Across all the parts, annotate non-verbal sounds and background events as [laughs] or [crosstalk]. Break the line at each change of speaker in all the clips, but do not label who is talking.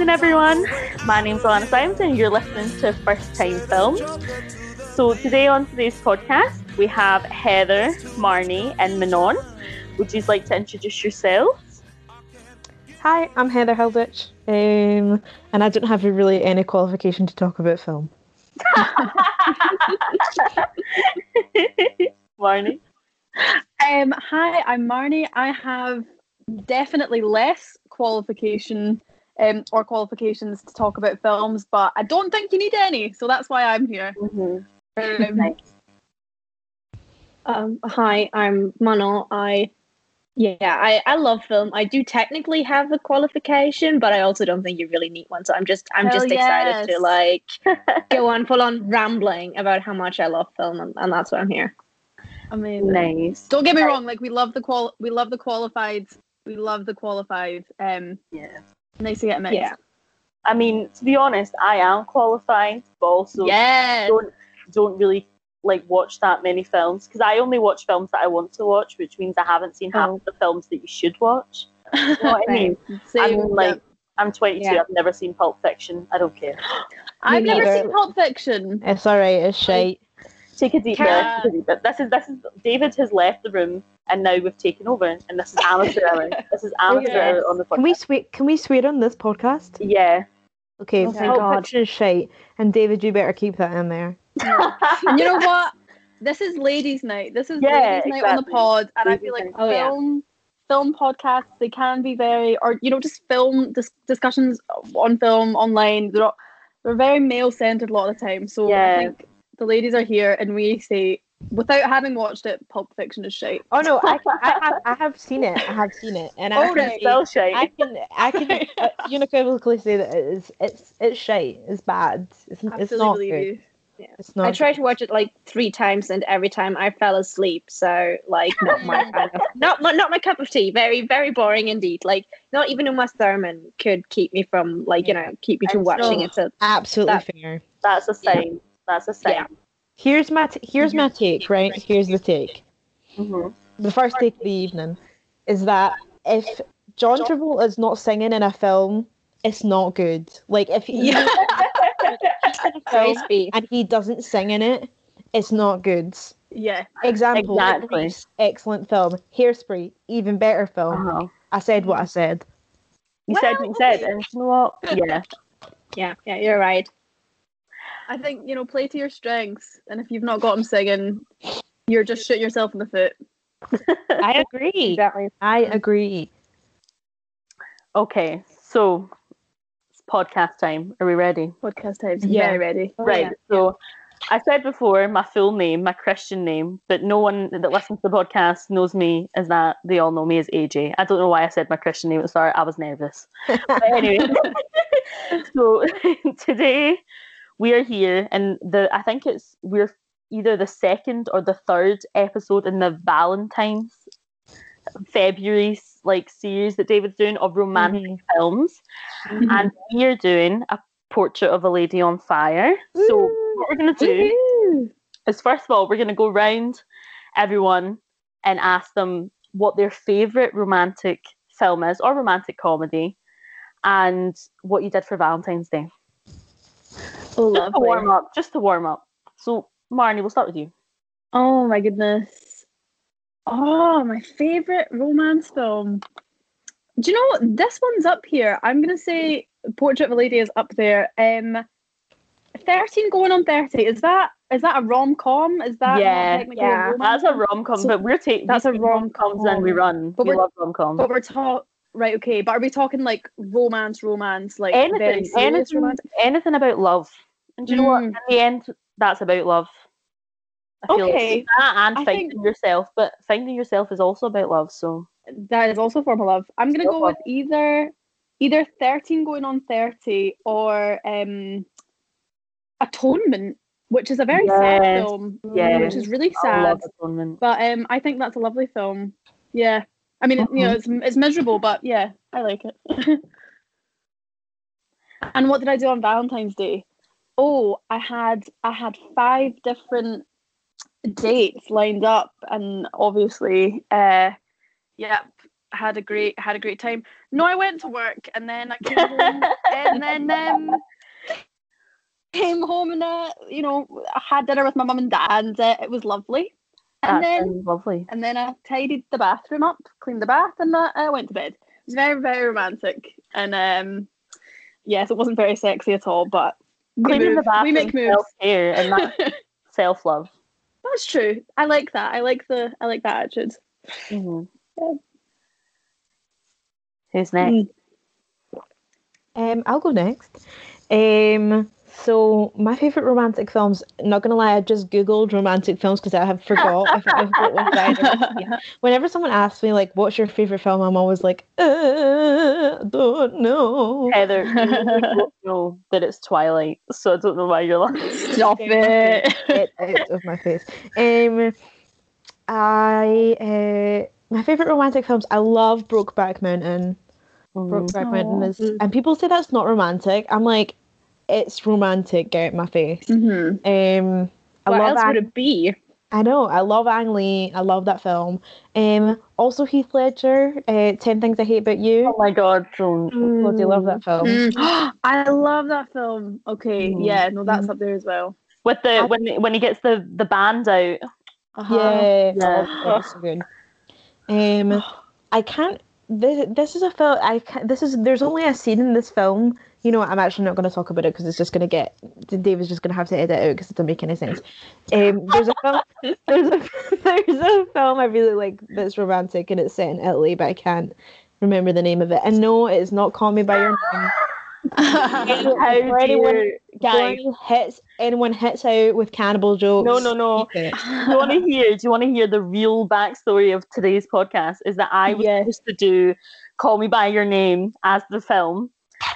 Okay, evening, everyone. My name's Alana Simons, and you're listening to First Time Films. So today on today's podcast, we have Heather, Marnie, and Manon. Would you like to introduce yourselves?
Hi, I'm Heather Hilditch, um, and I don't have really any qualification to talk about film. [laughs]
Marnie.
Um, hi, I'm Marnie. I have definitely less qualification um, or qualifications to talk about films, but I don't think you need any, so that's why I'm here.
Mm-hmm.
Um,
Nice.
Um, hi, I'm Manon. I yeah, I, I love film. I do technically have a qualification, but I also don't think you really need one. So I'm just I'm
Hell
just excited to like [laughs] go on full on rambling about how much I love film, and, and that's why I'm here.
amazing.
Nice.
Don't get me wrong, like we love the qual we love the qualified we love the qualified. Um
Yeah.
Nice to get a mix.
Yeah.
I mean, to be honest, I am qualified, but also
yes.
don't don't really like watch that many films because I only watch films that I want to watch, which means I haven't seen half
Oh.
of the films that you should watch. [laughs] You know what I mean? Same. I
Same,
mean, like,
yeah.
I'm 22.
Yeah.
I've never seen Pulp Fiction. I don't care.
I've never seen Pulp Fiction.
It's alright, it's shite.
Take a deep
Can-
breath. take a deep breath. This is this is David has left the room and now we've taken over, and this is amateur hour. [laughs] This is amateur
Yes.
hour on the podcast.
Can we swear? Can we swear on this podcast?
Yeah.
Okay,
Oh, thank
Pulp
God.
Fiction is shite, and David, you better keep that in there.
and you know what? This is ladies' night. This is
Yeah,
ladies' night on the pod, and I feel like
night.
Oh, yeah.
film film podcasts they can be very, or you know, just film dis- discussions on film online. They're all- they're very male centered a lot of the time. So
Yeah.
I think the ladies are here, and we say without having watched it, Pulp Fiction is shite.
Oh no, I, I have I have seen it. I have seen it, and I
Oh,
can
right.
say- I can I can uh, [laughs] unequivocally say that it is it's it's shite. It's bad. It's, it's not good.
you.
It's not.
I tried to watch it like three times, and every time I fell asleep. So like, not my [laughs] kind of, not my, not my cup of tea. Very very boring indeed. Like, not even Uma Thurman could keep me from like you know keep me from watching it. So
Absolutely
That-
fair.
That's a
Yeah.
That's.
Yeah.
Here's my t- here's my take. Right. Here's the take.
hmm
the first take of the evening is that if John Travolta is not singing in a film, it's not good. Like if he,
Yeah. [laughs] [laughs]
and he doesn't sing in it, it's not good.
Yeah.
Example,
Exactly.
Excellent film. Hairspray, even better film.
Uh-huh.
I said what I said.
You said what you said, and you know what? [laughs] Yeah.
Yeah, yeah, you're right.
I think you know, play to your strengths, and if you've not got them singing, you're just shooting yourself in the foot. [laughs]
I agree.
Exactly.
I agree.
Okay, so it's podcast time. Are we ready?
Podcast time.
Yeah.
Very ready.
Oh,
right.
yeah.
So I said before my full name, my Christian name, but no one that listens to the podcast knows me as that. They all know me as AJ. I don't know why I said my Christian name Sorry. I was nervous. But anyway, [laughs] [laughs] so today we are here, and the I think it's we're either the second or the third episode in the Valentine's February like series that David's doing of romantic
Mhm.
films, and we are doing a portrait of a lady on fire. So what we're gonna do is first of all we're gonna go round everyone and ask them what their favorite romantic film is or romantic comedy, and what you did for Valentine's Day.
Oh,
Just to warm up. Just to warm up. So Marnie, we'll start with you.
Oh my goodness. Oh, my favorite romance film. Do you know what? This one's up here. I'm gonna say Portrait of a Lady is up there. Um, thirteen going on thirty. Is that is that a rom com? Is that
Yeah,
yeah.
a?
That's a rom com,
So
but we're taking
that's a
rom coms and we run.
But
we love rom com.
But we're talking right. Okay, but are we talking like romance, romance, like
Anything, anything,
romantic?
anything about love. And do you know what?
Mm.
In the end, that's about love. I feel like
Okay,
that and
I
finding
think-
yourself, but finding yourself is also about love. So
that is also a form of love. I'm gonna
Go
go
for
with either either thirteen going on thirty or um Atonement, which is a very sad film,
yes.
which is really sad. But um, I think that's a lovely film. Yeah, I mean, it, you know, it's it's miserable, but yeah, I like it. [laughs] and what did I do on Valentine's Day? Oh, I had I had five different dates lined up, and obviously, uh, yeah, had a great had a great time. No, I went to work and then I came home and then um, came home and uh, you know I had dinner with my mum and dad and uh, it was lovely. And
That
then
lovely.
and then I tidied the bathroom up, cleaned the bath, and uh, I went to bed. It was very very romantic and um, yes, it wasn't very sexy at all, but
Cleaning the
move-
bathroom,
we make moves.
self care, and that's [laughs] self love.
That's true. I like that. I like the I like that attitude.
Mm-hmm.
Yeah.
Who's next?
Mm.
Um, I'll go next. Um, so my favorite romantic films. Not gonna lie, I just googled romantic films because I have forgot. if I've got one that I don't see. [laughs] Whenever someone asks me like, "What's your favorite film?" I'm always like, uh, I don't know.
Heather, you know that it's Twilight, so I don't know why you're laughing.
Stop it.
Get out of my face. Um, I uh, my favorite romantic films. I love Brokeback Mountain. Brokeback Mountain is, and people say that's not romantic. I'm like, it's romantic. Get out my face.
hmm
Um, I
What
love.
else
Ang-
would it be?
I know. I love Ang Lee. I love that film. Um, also Heath Ledger. Uh, Ten Things I Hate About You.
Oh my god, don't.
Bloody love that film.
Mm. [gasps] I love that film. Okay,
Mm.
yeah, no, that's up there as well.
With the when when he gets the the band out.
Uh-huh.
Yeah,
Yeah.
oh, so good. Um, [sighs] I can't. This this is a film. I can't, this is there's only a scene in this film. You know, what, I'm actually not going to talk about it because it's just going to get. David's just going to have to edit it out because it doesn't make any sense. Um, there's a film. [laughs] There's a [laughs] there's a film I really like that's romantic and it's set in Italy, but I can't remember the name of it. And no, it's not Call Me by Your Name. [laughs]
How
For anyone-
dare guys?
Anyone hits anyone hits out with cannibal jokes.
No, no, no. Do you want to hear? Do you want to hear the real backstory of today's podcast? Is that I was
Yes.
supposed to do "Call Me by Your Name" as the film,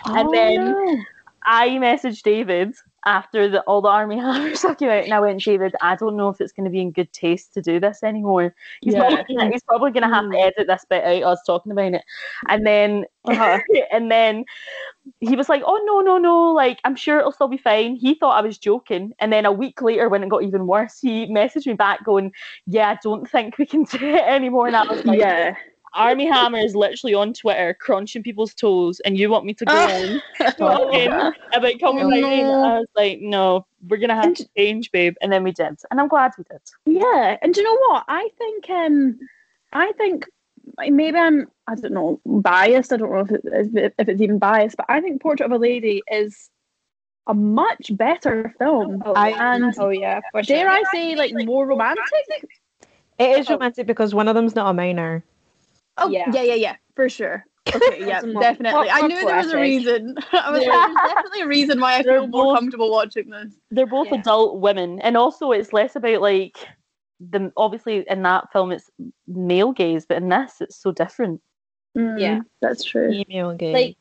and then I messaged David after the, all the Armie Hammer stuff came out, and I went, David, I don't know if it's going to be in good taste to do this anymore. He's,
Yeah.
probably, gonna- he's probably going to have to edit this bit out. I was talking about it, and then
Uh-huh. [laughs]
and then he was like, "Oh no, no, no! Like I'm sure it'll still be fine." He thought I was joking, and then a week later, when it got even worse, he messaged me back going, "Yeah, I don't think we can [laughs] do it anymore." And I was like,
yeah.
Armie Hammer is literally on Twitter crunching people's toes, and you want me to go on talking about coming by name? I was like, no, we're gonna have
And-
to change, babe, and then we did, and I'm glad we did.
Yeah, and do you know what? I think um, I think maybe I'm I don't know biased. I don't know if it, if it's even biased, but I think Portrait of a Lady is a much better film.
I-
and
Oh yeah, for sure.
dare I say, like more romantic?
It is
Oh.
romantic because one of them's not a minor.
Oh
Yeah.
yeah, yeah, yeah, for sure. Okay, [laughs] yeah,
It's more-
definitely. I
more
knew there was a reason. [laughs] I was
Yeah.
like, there's definitely a reason why I
They're
feel more comfortable watching this.
They're both
Yeah.
adult women, and also it's less about like the obviously in that film it's male gaze, but in this it's so different.
Mm, yeah.
that's true.
Email game.
like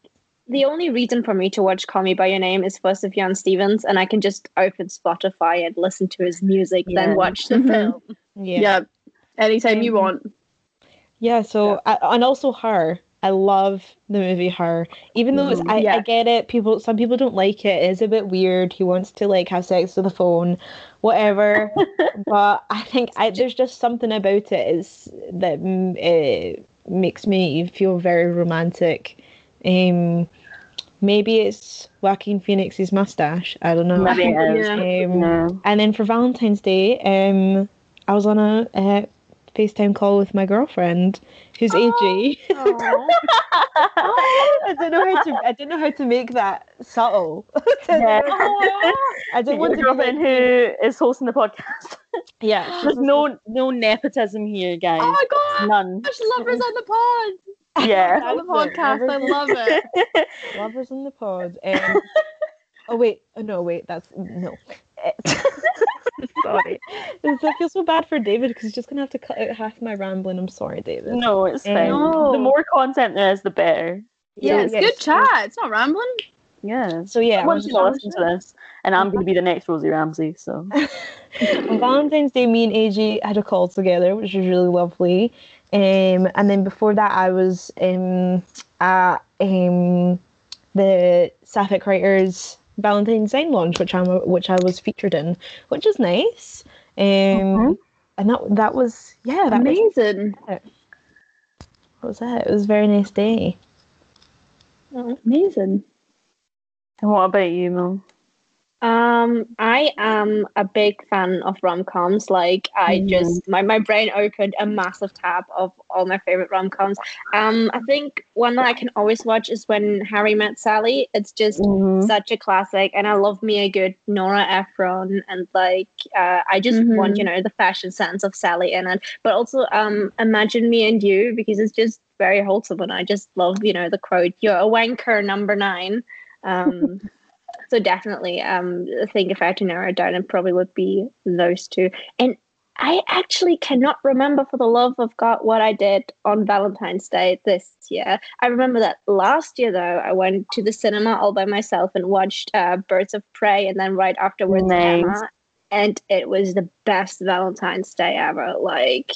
the only reason for me to watch Call Me by Your Name is first of Sufjan Stevens, and I can just open Spotify and listen to his music,
Yeah.
then watch the [laughs] film.
yeah.
Yeah, anytime you want.
Yeah, so I, and also her. I love the movie Her. Even though it's I, I get it, people some people don't like it. It's a bit weird. He wants to like have sex with a phone, whatever. [laughs] but I think I, there's just something about it is that it makes me feel very romantic. Um, maybe it's Joaquin Phoenix's mustache. I don't know.
Maybe it is.
Um,
Yeah.
and then for Valentine's Day, um, I was on a, uh FaceTime call with my girlfriend, who's AJ. [laughs] I don't know how to. I don't know how to make that subtle. [laughs]
Yeah.
I don't want to
girlfriend
like,
who is hosting the podcast. [laughs]
yeah.
There's no no nepotism here, guys.
Oh my god!
None.
There's lovers on the pod.
Yeah.
On the podcast. I love it.
Lovers in the pod. Um, oh wait, oh, no wait, that's no. [laughs] Sorry, It's- I feel so bad for David because he's just gonna have to cut out half my rambling. I'm sorry, David.
No, it's fine.
No.
The more content there is, the better.
Yeah, it's
yeah,
good
so-
chat. It's not rambling.
Yeah.
So yeah,
I
I
want
was
you listen to this, and I'm going to be the next Rosie Ramsey. So [laughs]
on Valentine's Day, me and AJ had a call together, which was really lovely. Um, and then before that, I was um, at um, the Sapphic Writers Valentine's Sign launch, which I'm which I was featured in, which is nice. Um, and that that was yeah, that was
Amazing.
That was it. It was a very nice day.
Amazing.
And what about you, Mum?
Um, I am a big fan of rom coms. Like, I
Mhm.
just my, my brain opened a massive tab of all my favorite rom coms. Um, I think one that I can always watch is when Harry Met Sally. It's just
Mhm.
such a classic, and I love me a good Nora Ephron, and like uh, I just
Mhm.
want you know the fashion sense of Sally in it, but also um, Imagine Me and You because it's just very wholesome, and I just love you know the quote "You're a wanker, number nine. Um, [laughs] so definitely, um, I think if I had to narrow it down, it probably would be those two. And I actually cannot remember for the love of God what I did on Valentine's Day this year. I remember that last year though, I went to the cinema all by myself and watched uh, Birds of Prey, and then right afterwards
Nice.
Emma, and it was the best Valentine's Day ever. Like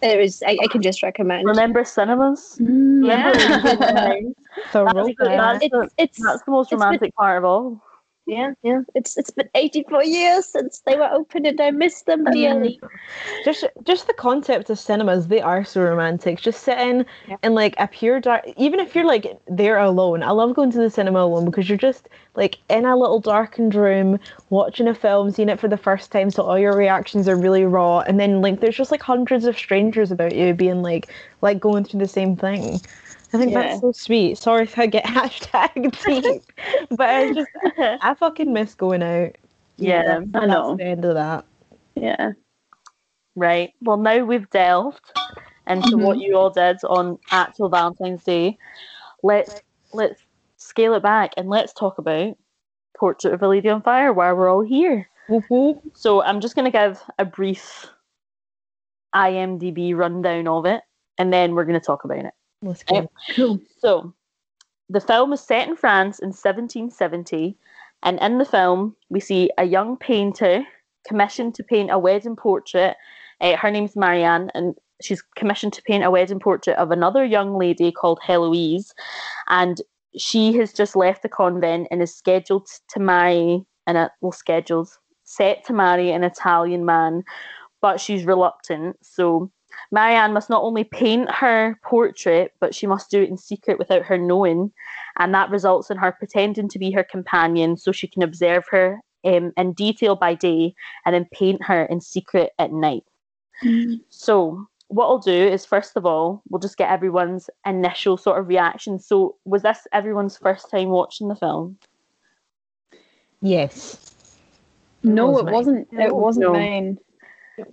it was, I, I can just recommend.
Remember cinemas?
Mm.
Yeah. [laughs]
the good times?
So.
That's-
it's it's
That's the most
It's been-
romantic part of all.
yeah yeah. It's it's been eighty four years since they were open, and I miss them mm. dearly.
just just the concept of cinemas they are so romantic just sitting
Yeah.
in like a pure dark even if you're like there alone i love going to the cinema alone because you're just like in a little darkened room watching a film seeing it for the first time so all your reactions are really raw and then like there's just like hundreds of strangers about you being like like going through the same thing I think
Yeah.
that's so sweet. Sorry if I get [laughs] hashtag deep, but I just [laughs] I fucking miss going out.
Yeah,
I
That's
know.
the end of that.
Yeah.
Right. Well, now we've delved into mm-hmm. what you all did on actual Valentine's Day. Let's let's scale it back and let's talk about Portrait of a Lady on Fire, why we're all here.
Whoop-whoop.
So I'm just going to give a brief IMDb rundown of it, and then we're going to talk about it.
Cool.
So, the film is set in France in 1770, and in the film, we see a young painter commissioned to paint a wedding portrait. Uh, her name's Marianne, and she's commissioned to paint a wedding portrait of another young lady called Heloise. And she has just left the convent and is scheduled to marry, and a well, scheduled, set to marry an Italian man, but she's reluctant. So, Marianne must not only paint her portrait, but she must do it in secret without her knowing. And that results in her pretending to be her companion so she can observe her um, in detail by day and then paint her in secret at night. So, what I'll do is, first of all, we'll just get everyone's initial sort of reaction. So, was this everyone's first time watching the film?
Yes.
No,
was
it
mine.
wasn't. It wasn't
no.
mine.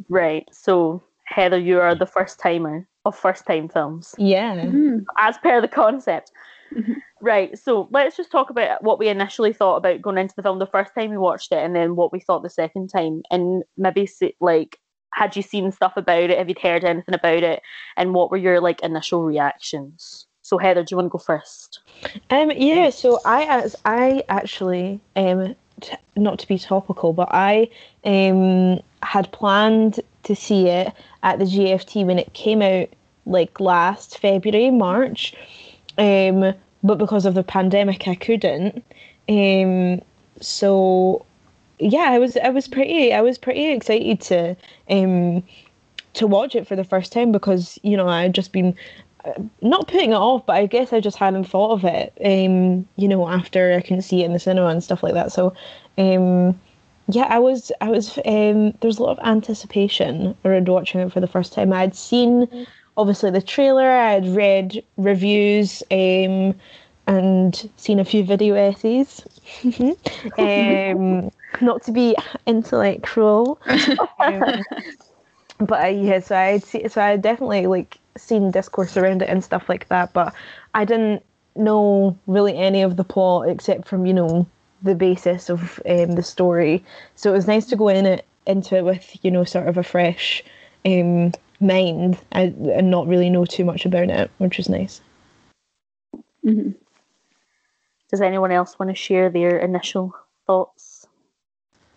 Right. So, Heather, you are the first timer of first time films.
Yeah.
Mm.
as per the concept.
Mhm.
Right, so let's just talk about what we initially thought about going into the film the first time we watched it, and then what we thought the second time, and maybe say, like, had you seen stuff about it? Have you heard anything about it? And what were your like initial reactions? So Heather, do you want to go first?
Um. Yeah. So I as I actually um t- not to be topical, but I um had planned to see it at the GFT when it came out like last February March, um. But because of the pandemic, I couldn't. Um. So yeah, I was I was pretty I was pretty excited to um to watch it for the first time because you know I had just been uh, not putting it off, but I guess I just hadn't thought of it. Um, you know, after I couldn't see it in the cinema and stuff like that. So, um, yeah, I was I was um, there's a lot of anticipation around watching it for the first time. I had seen obviously the trailer, I had read reviews, um, and seen a few video essays. [laughs] um, not to be intellectual, um, [laughs] but uh, yeah, so I see, so I definitely like seen discourse around it and stuff like that, but I didn't know really any of the plot except from you know the basis of um, the story. So it was nice to go in it into it with you know sort of a fresh um, mind and, and not really know too much about it, which was nice.
Mhm.
Does anyone else want to share their initial thoughts?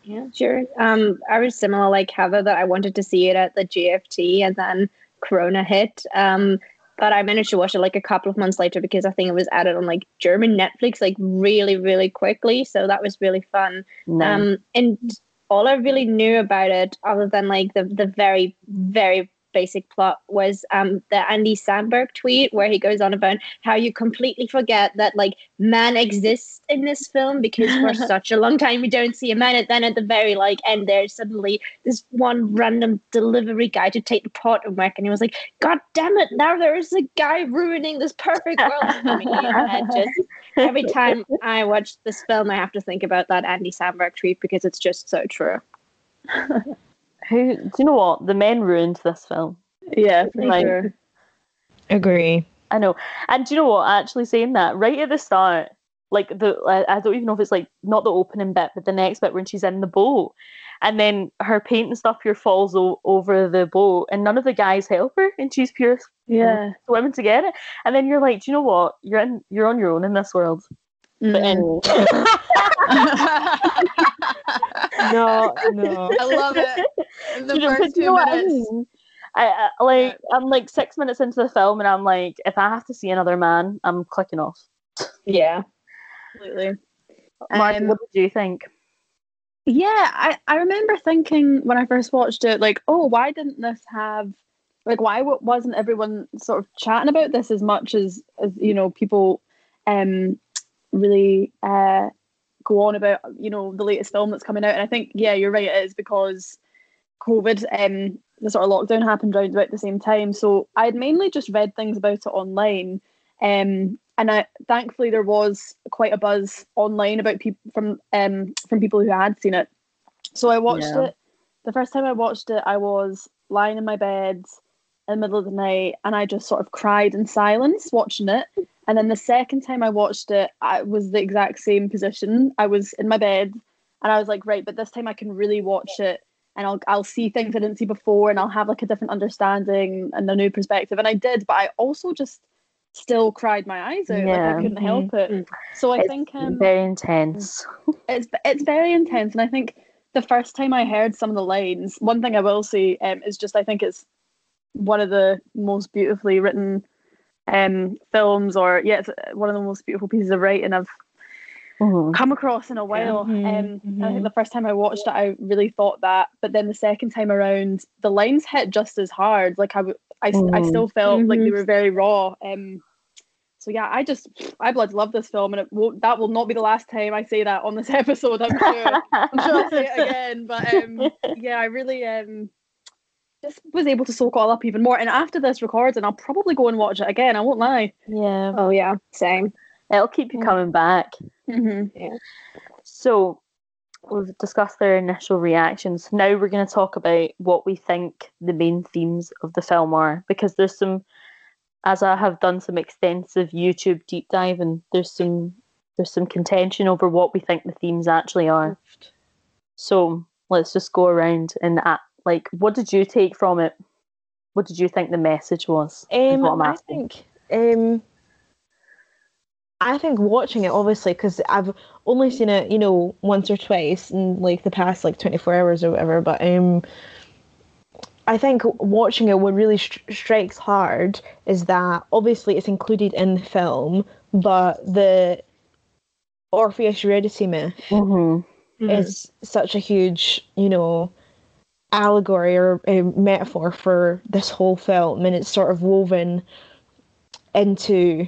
Yeah, sure. Um, I was similar like Heather that I wanted to see it at the GFT and then Corona hit. Um, but I managed to watch it like a couple of months later because I think it was added on like German Netflix like really, really quickly. So that was really fun.
No.
Um, and all I really knew about it, other than like the the very, very basic plot was um the Andy Samberg tweet where he goes on about how you completely forget that like man exists in this film because for [laughs] such a long time we don't see a man. And then at the very like end there's suddenly this one random delivery guy to take the pot and work. And he was like god damn it now there's a guy ruining this perfect world for me. Just every time I watch this film I have to think about that Andy Samberg tweet because it's just so true. [laughs]
Who do you know what? The men ruined this film.
Yeah, for
Like,
sure.
Agree.
I know. And do you know what? Actually saying that, right at the start, like the I I don't even know if it's like not the opening bit, but the next bit when she's in the boat. And then her paint and stuff here falls o- over the boat, and none of the guys help her, and she's pure
Yeah.
swimming to get it. And then you're like, do you know what? You're in, you're on your own in this world. But
Mm.
anyway, [laughs] [laughs]
No, no.
I love it. In the
Do you know-
first
you
two
know what I
minutes.
mean? I, I like I'm like six minutes into the film, and I'm like, if I have to see another man, I'm clicking off.
Yeah.
Absolutely.
Mark,
Um,
what did you think?
Yeah, I, I remember thinking when I first watched it, like, oh, why didn't this have, like, why w- wasn't everyone sort of chatting about this as much as, as you know, people um, really uh, go on about, you know, the latest film that's coming out. And I think, yeah, you're right, it is because COVID, um, the sort of lockdown happened around about the same time. So I had mainly just read things about it online. Um, and I thankfully there was quite a buzz online about people from um from people who had seen it. So I watched
Yeah.
it. The first time I watched it, I was lying in my bed in the middle of the night, and I just sort of cried in silence watching it. And then the second time I watched it, I was the exact same position. I was in my bed, and I was like, right, but this time I can really watch it, and I'll I'll see things I didn't see before, and I'll have like a different understanding and a new perspective. And I did, but I also just still cried my eyes out. Like
Yeah.
I couldn't
Mhm.
help it.
Mm.
So I
It's
think um,
Very intense. [laughs]
it's it's very intense, and I think the first time I heard some of the lines, one thing I will say um, is just I think it's one of the most beautifully written um, films, or yeah, it's one of the most beautiful pieces of writing I've
Mhm.
come across in a while.
Mhm,
Um, and I think
mhm.
the first time I watched it, I really thought that, but then the second time around, the lines hit just as hard. Like I, I, I still felt like they were very raw. Um, so yeah, I just I bloody love this film, and it won't, that will not be the last time I say that on this [laughs] episode. I'm sure. I'm sure I'll say it again. But um, [laughs] yeah, I really um just was able to soak all up even more. And after this recording, I'll probably go and watch it again. I won't lie.
Yeah,
Oh yeah. Same.
it'll keep you coming back.
Mm-hmm. Yeah.
So we've discussed their initial reactions. Now we're going to talk about what we think the main themes of the film are, because there's some, as I have done some extensive YouTube deep dive, and there's some there's some contention over what we think the themes actually are. So let's just go around and like, what did you take from it? What did you think the message was?
Um,
what I'm
I think um, I think watching it obviously because I've only seen it, you know, once or twice in like the past like twenty four hours or whatever. But um, I think watching it, what really stri- strikes hard is that obviously it's included in the film, but the Orpheus Eurydice myth
Mm-hmm.
is such a huge, you know, allegory or a metaphor for this whole film, and it's sort of woven into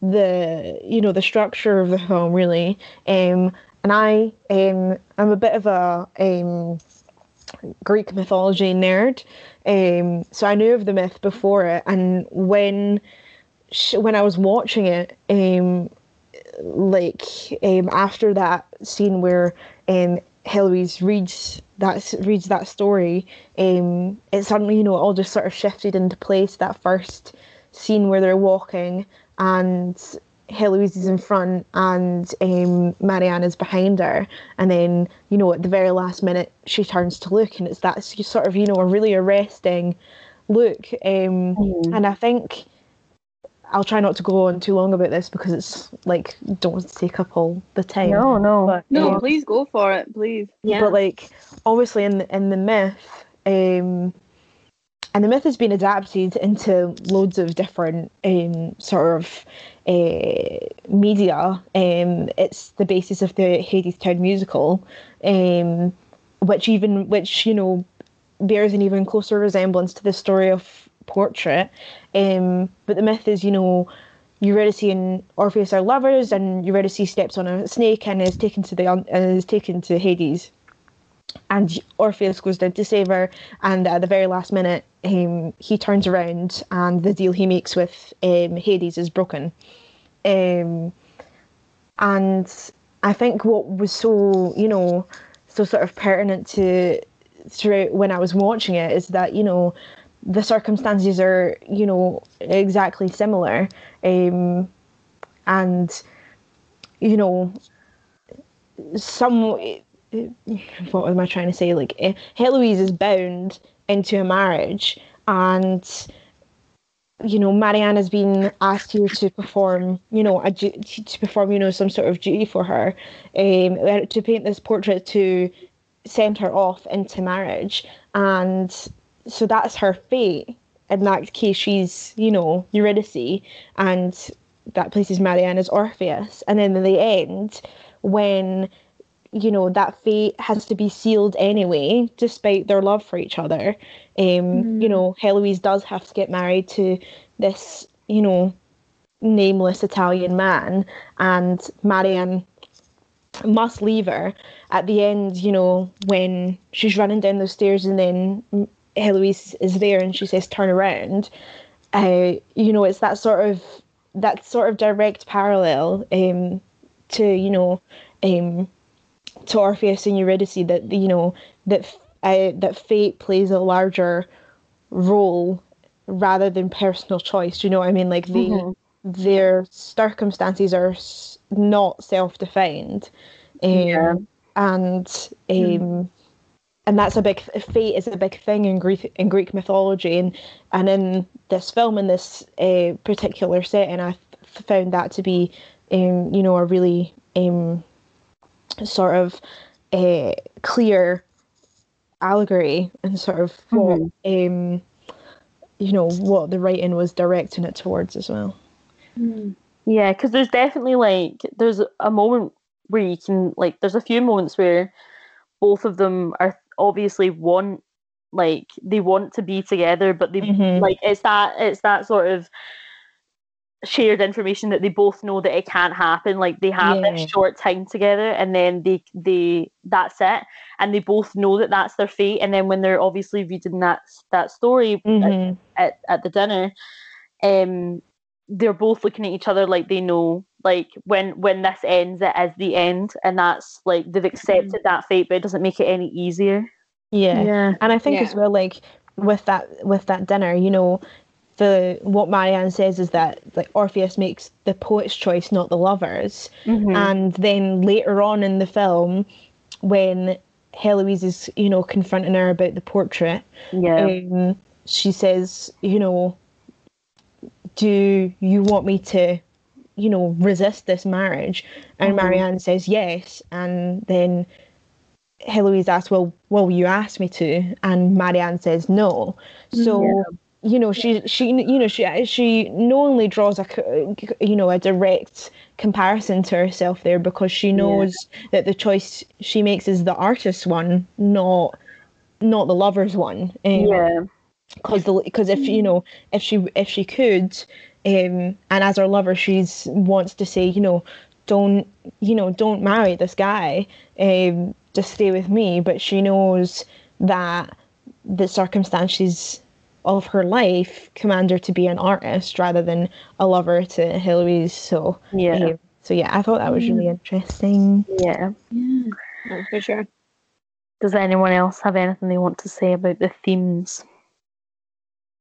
the, you know, the structure of the film really. Um, and I, um, I'm a bit of a um, Greek mythology nerd, um, so I knew of the myth before it, and when when I was watching it, um, like um, after that scene where Heloise reads that reads that story, um, it suddenly you know all just sort of shifted into place. That first scene where they're walking and Heloise is in front and um, Marianne is behind her, and then you know at the very last minute she turns to look, and it's that sort of you know a really arresting look. Um,
Mhm.
and I think I'll try not to go on too long about this because it's like don't want to take up all the time.
No, no.
But,
No,
um,
please go for it, please.
Yeah.
but like obviously in the, in the myth, um, and the myth has been adapted into loads of different um, sort of uh, media. Um, it's the basis of the Hadestown musical, um, which even which you know bears an even closer resemblance to the story of Portrait. Um, but the myth is, you know, Eurydice and Orpheus are lovers, and Eurydice steps on a snake and is taken to the and is taken to Hades. And Orpheus goes down to save her, and at the very last minute, um, he turns around, and the deal he makes with um, Hades is broken. Um, and I think what was so, you know, so sort of pertinent to throughout when I was watching it is that you know the circumstances are you know exactly similar, um, and you know some what am I trying to say? Like eh, Heloise is bound into a marriage, and you know Marianne has been asked here to perform, you know, a to perform, you know, some sort of duty for her, um, to paint this portrait to send her off into marriage, and so that's her fate. In that case, she's, you know, Eurydice, and that places Marianne as Orpheus. And then in the end, when you know that fate has to be sealed anyway, despite their love for each other. Um, You know, Heloise does have to get married to this, you know, nameless Italian man, and Marianne must leave her at the end. You know, when she's running down the stairs, and then Heloise is there, and she says, "Turn around." Uh, you know, it's that sort of that sort of direct parallel um, to you know um, to Orpheus and Eurydice that you know that uh, that fate plays a larger role rather than personal choice. Do you know what I mean? Like the
Mhm.
their circumstances are not self-defined, um,
Yeah.
and um, and that's a big fate is a big thing in Greek in Greek mythology, and and in this film in this uh, particular setting, I f- found that to be um, you know a really um, sort of uh, clear allegory and sort of what um, you know what the writing was directing it towards as well.
Yeah, because there's definitely like there's a moment where you can like there's a few moments where both of them are obviously want like they want to be together, but they
Mhm.
like it's that it's that sort of shared information that they both know that it can't happen. Like they have
Yeah.
this short time together, and then they they that's it, and they both know that that's their fate. And then when they're obviously reading that that story at
Mhm.
at, at the dinner, um, they're both looking at each other like they know, like when when this ends, it is the end, and that's like they've accepted that fate, but it doesn't make it any easier.
Yeah.
Yeah.
And I think
Yeah.
as well, like with that with that dinner, you know, the what Marianne says is that like Orpheus makes the poet's choice, not the lover's.
Mm-hmm.
And then later on in the film, when Heloise is, you know, confronting her about the portrait,
Yeah,
um, she says, you know, do you want me to, you know, resist this marriage? And
Mhm.
Marianne says yes. And then Heloise asks, well, well, you asked me to, and Marianne says no. So, you know, she she you know she she knowingly draws a you know a direct comparison to herself there because she knows that the choice she makes is the artist's one, not not the lover's one. Um,
yeah,
because because if you know if she if she could um and as her lover she's wants to say you know don't you know don't marry this guy um just stay with me but she knows that the circumstances of her life command her to be an artist rather than a lover to Heloise so
yeah,
um, so yeah I thought that was really interesting
yeah.
Yeah.
Oh, for sure.
Does anyone else have anything they want to say about the themes?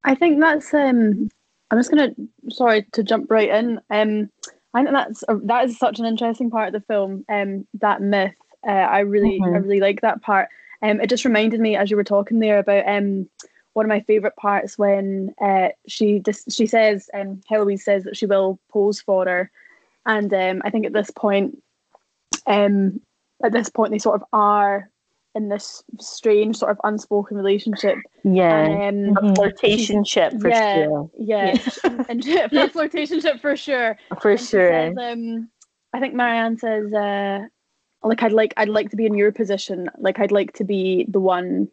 I think that's um I'm just gonna sorry to jump right in. Um I think that's a, that is such an interesting part of the film. Um that myth. Uh, I really I
Mhm.
really like that part. Um it just reminded me as you were talking there about um one of my favourite parts when uh she just she says um Heloise says that she will pose for her and um I think at this point um at this point they sort of are in this strange sort of unspoken relationship
Yeah,
and um,
Mhm.
flirtation ship for
yeah,
sure,
yeah, [laughs] and [laughs] for flirtation ship for sure.
for
And
sure.
says, um, I think Marianne says, uh, like I'd like I'd like to be in your position. Like I'd like to be the one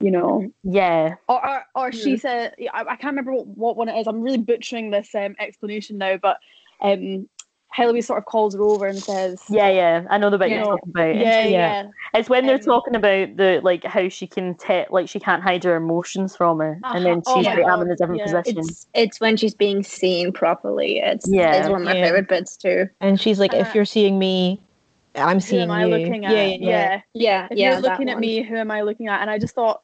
you know.
Yeah.
Or or, or she said, I, I can't remember what, what one it is. I'm really butchering this um, explanation now, but um, Heloise sort of calls her over and says,
Yeah, yeah. I know the bit
You
you're
know,
talking about.
yeah,
Yeah.
yeah,
It's when they're
Um,
talking about the like how she can te- like she can't hide her emotions from her, and then
Uh-huh. Oh
she's
my
like, I'm in a different
yeah.
position.
It's it's when she's being seen properly. It's
Yeah.
it's one of my
Yeah.
favorite bits too.
And she's like,
Uh,
if you're seeing me, I'm
Who
seeing
am I
you.
looking at?
Yeah, yeah, yeah.
Yeah,
If
yeah.
you're looking
that
at
one.
me, who am I looking at? And I just thought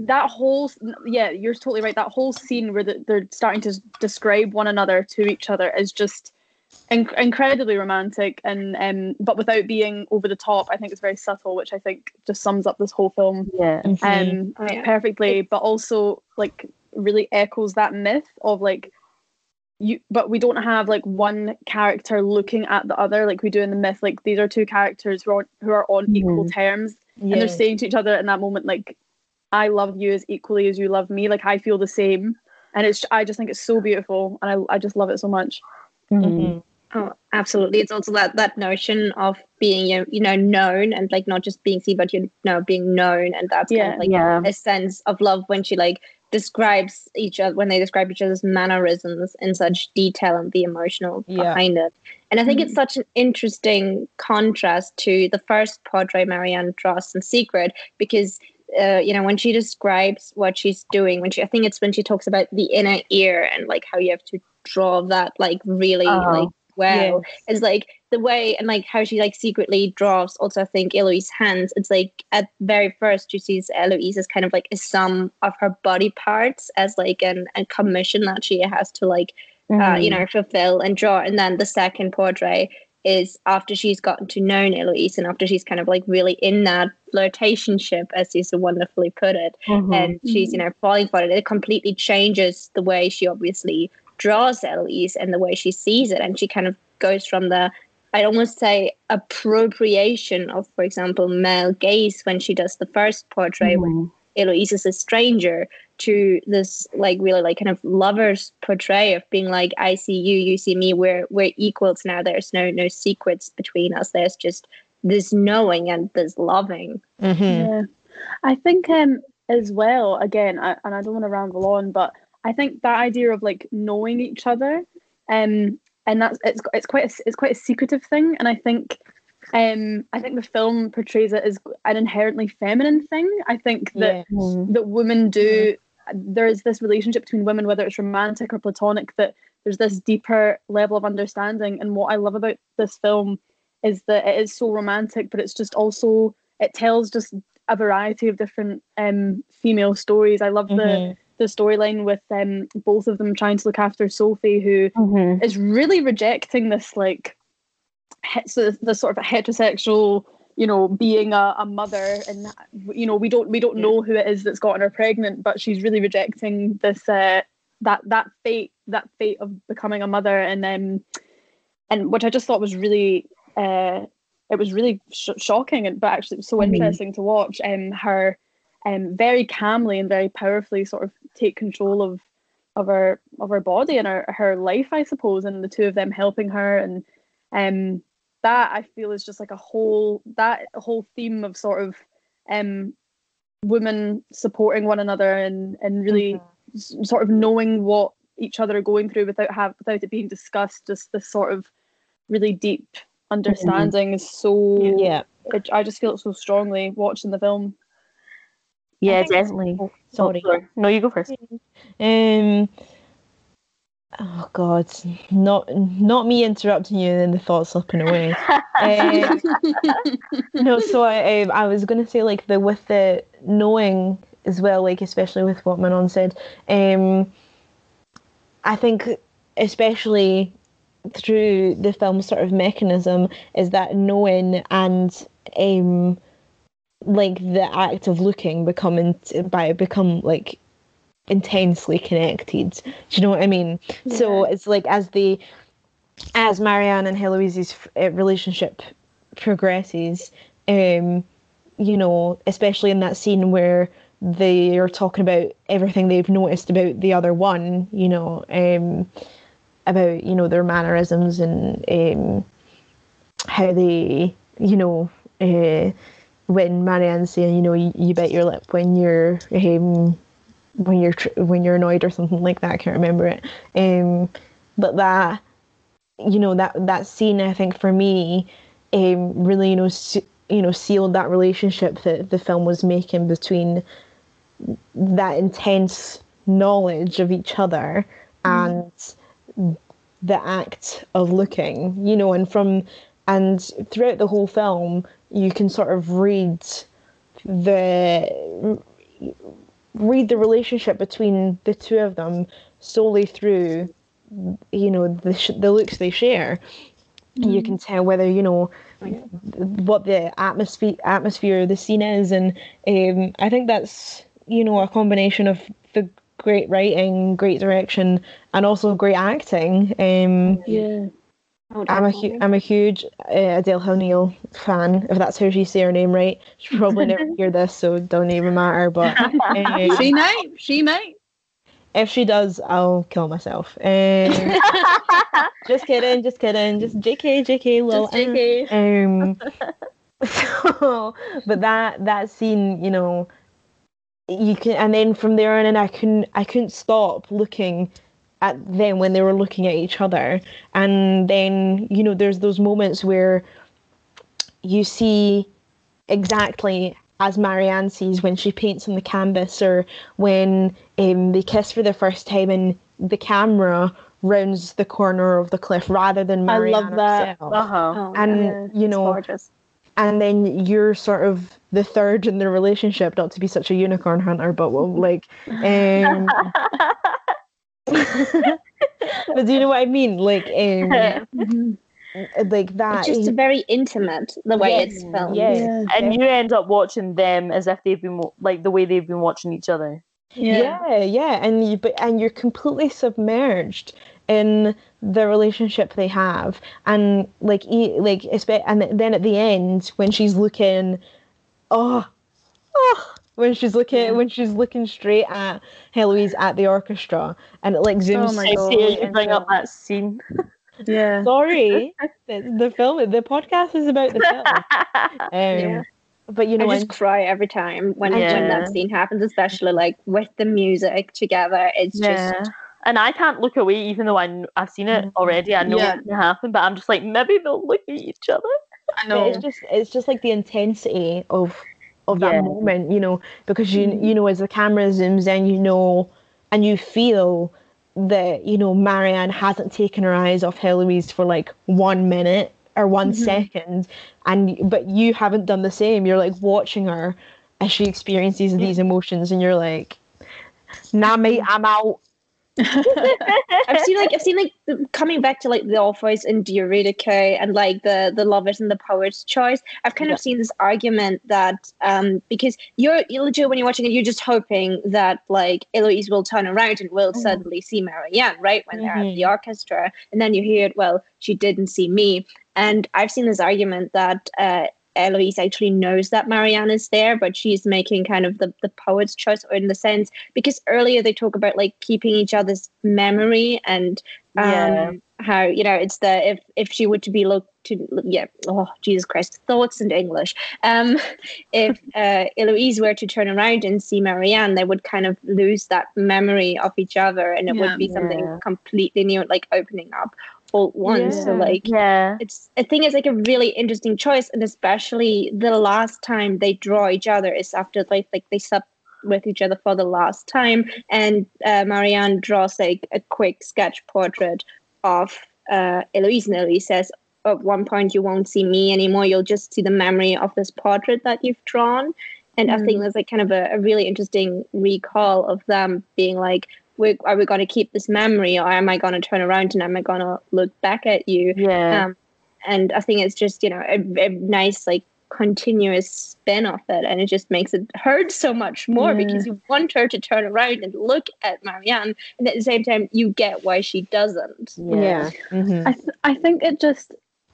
that whole yeah, you're totally right. That whole scene where the, they're starting to describe one another to each other is just inc- incredibly romantic and um, but without being over the top. I think it's very subtle, which I think just sums up this whole film
yeah.
Mhm.
um
yeah.
perfectly, but also like really echoes that myth of like you but we don't have like one character looking at the other like we do in the myth like these are two characters who are who are on equal terms and they're saying to each other in that moment like i love you as equally as you love me like i feel the same and it's i just think it's so beautiful and i, I just love it so much
Mhm.
Mhm.
Oh, absolutely. It's also that that notion of being you know, known and like not just being seen, but you know being known, and that's kind of like
yeah.
a sense of love when she like describes each other when they describe each other's mannerisms in such detail and the emotional
Yeah.
behind it. And I think
Mhm.
it's such an interesting contrast to the first portrait Marianne draws in Secret because uh, you know when she describes what she's doing when she I think it's when she talks about the inner ear and like how you have to draw that like really
Oh,
like well
Yes.
it's like the way and like how she like secretly draws also i think Heloise's hands it's like at very first she sees Heloise as kind of like a sum of her body parts as like an a commission that she has to like uh,
Mm-hmm.
you know fulfill and draw and then the second portrait is after she's gotten to know Heloise and after she's kind of like really in that flirtationship as you so wonderfully put it
Mhm.
and she's you know falling for it it completely changes the way she obviously draws Heloise and the way she sees it and she kind of goes from the I'd almost say appropriation of for example male gaze when she does the first portrait when
Mhm.
Heloise is a stranger to this like really like kind of lovers portray of being like I see you you see me we're we're equals now there's no no secrets between us there's just this knowing and this loving
Mhm.
Yeah, I think um as well. Again, I, and I don't want to ramble on, but I think that idea of like knowing each other, um, and that's it's it's quite a, it's quite a secretive thing, and I think. Um, I think the film portrays it as an inherently feminine thing. I think that
Yeah.
Mhm.
that women do there's this relationship between women whether it's romantic or platonic that there's this deeper level of understanding and what i love about this film is that it is so romantic but it's just also it tells just a variety of different um female stories i love the
Mhm.
The storyline with um both of them trying to look after sophie who
Mhm.
is really rejecting this like so the, the sort of heterosexual you know being a, a mother and you know we don't we don't know who it is that's gotten her pregnant but she's really rejecting this uh that that fate that fate of becoming a mother and then and which i just thought was really uh it was really sh- shocking and but actually so
Mhm.
interesting to watch um her um very calmly and very powerfully sort of take control of of her of her body and her her life i suppose and the two of them helping her. And um that i feel is just like a whole that whole theme of sort of um women supporting one another and and really s- sort of knowing what each other are going through without have without it being discussed just this sort of really deep understanding is so
Yeah.
it, i just feel it so strongly watching the film
Yeah, definitely.
Oh,
Oh,
sorry.
No, you go first.
Um. Oh God, not not me interrupting you and then the thought slipping away. Um, no, so I um, I was gonna say like the with the knowing as well, like especially with what Manon said. Um, I think especially through the film's sort of mechanism is that knowing and um like the act of looking become in, by become like intensely connected. Do you know what I mean? So it's like as the as Marianne and Heloise's uh, relationship progresses, um, you know, especially in that scene where they are talking about everything they've noticed about the other one, you know, um, about you know their mannerisms and um, how they, you know, uh, when Marianne's saying, you know, you, you bite your lip when you're um, when you're tr- when you're annoyed or something like that. I can't remember it. Um, but that you know that that scene, I think for me, um, really you know you know sealed that relationship that the film was making between that intense knowledge of each other and the act of looking you know and from and throughout the whole film you can sort of read the read the relationship between the two of them solely through you know the sh- the looks they share. You can tell whether you know what the atmosphere atmosphere of the scene is. And um, i think that's you know a combination of the great writing great direction and also great acting. Um,
Yeah.
Oh,
I'm a
definitely.
hu- I'm a huge uh, Adele O'Neill fan. If that's how you say her name right, she'll probably never [laughs] hear this, so it don't even matter. But uh,
She might. She might.
if she does, I'll kill myself. Um, [laughs] just kidding, just kidding, just JK, JK, lol.
Just JK.
Um, so, [laughs] but that that scene, you know, you can, and then from there on, and I couldn't, I couldn't stop looking at them when they were looking at each other, and then you know, there's those moments where you see exactly as Marianne sees when she paints on the canvas, or when um, they kiss for the first time, and the camera rounds the corner of the cliff rather than Marianne I
love that.
herself
Uh huh.
Oh,
and
yeah.
you know
gorgeous.
and then you're sort of the third in the relationship not to be such a unicorn hunter but well like [laughs] um but do you know what i mean like um [laughs]
Mhm.
like that
It's just a very intimate the way
Yes,
it's filmed.
yes.
Yeah.
And you end up watching them as if they've been like the way they've been watching each other.
Yeah.
yeah yeah and you but and you're completely submerged in the relationship they have and like e- like espe- and then at the end when she's looking oh oh when she's looking
Yeah.
when she's looking straight at Heloise at the orchestra and it like zooms
Oh my
I
God.
you bring up that scene. [laughs]
Yeah.
sorry [laughs] the, the film the podcast is about the film [laughs] um,
Yeah.
but you know
I just cry every time when when that scene happens, especially like with the music together. It's
yeah.
just
And I can't look away, even though I kn- I've seen it already. I know
Yeah.
what's gonna happen, but I'm just like maybe they'll look at each other.
I
But
know.
it's just it's just like the intensity of of that
Yeah.
moment, you know, because you you know as the camera zooms in, you know, and you feel that you know Marianne hasn't taken her eyes off Heloise for like one minute or one
Mhm.
second, and but you haven't done the same. You're like watching her as she experiences these emotions, and you're like, "Nah, mate, I'm out." [laughs]
I've seen like I've seen like the- coming back to like the Orpheus and Eurydice and like the the lovers and the poet's choice. I've kind
Yeah.
of seen this argument that um because you're you legit when you're watching it, you're just hoping that like Heloise will turn around and will
Mhm.
suddenly see Marianne, right? When they're at the orchestra. And then you hear it, well, she didn't see me. And I've seen this argument that uh Heloise actually knows that Marianne is there, but she's making kind of the, the poet's choice or in the sense because earlier they talk about like keeping each other's memory and um
Yeah.
how you know it's the if if she were to be looked to yeah oh jesus christ thoughts and english um [laughs] if uh heloise were to turn around and see marianne they would kind of lose that memory of each other and it
Yeah.
would be something completely new like opening up all at once so like
Yeah.
it's I think it's like a really interesting choice, and especially the last time they draw each other is after like like they sub with each other for the last time, and uh, Marianne draws like a quick sketch portrait of uh, Heloise, and Heloise says. At one point, you won't see me anymore. You'll just see the memory of this portrait that you've drawn. And I think there's like kind of a, a really interesting recall of them being like, we are we going to keep this memory, or am I going to turn around and am I going to look back at you?
Yeah.
um, and I think it's just you know a, a nice like continuous spin of it, and it just makes it hurt so much more
Yeah.
because you want her to turn around and look at Marianne, and at the same time you get why she doesn't.
Yeah. Mhm.
I th- I think it just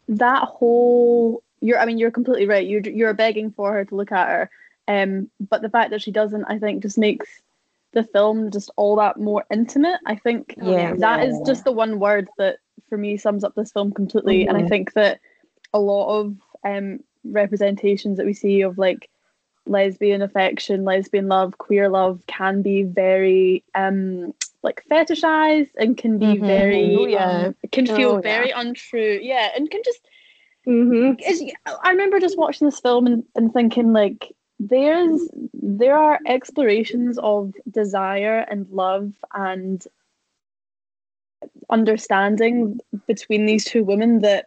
that whole you're I mean you're completely right. You're, you're begging for her to look at her, um, but the fact that she doesn't, I think, just makes the film just all that more intimate. I think
Yeah.
that is just the one word that for me sums up this film completely, and I
Mhm.
think that a lot of um representations that we see of like lesbian affection, lesbian love, queer love can be very um like fetishized and can be
Mhm.
very
Oh, yeah.
um, can feel
Oh, yeah.
very untrue. Yeah, and can just
Mm-hmm.
I remember just watching this film and, and thinking like there's there are explorations of desire and love and understanding between these two women that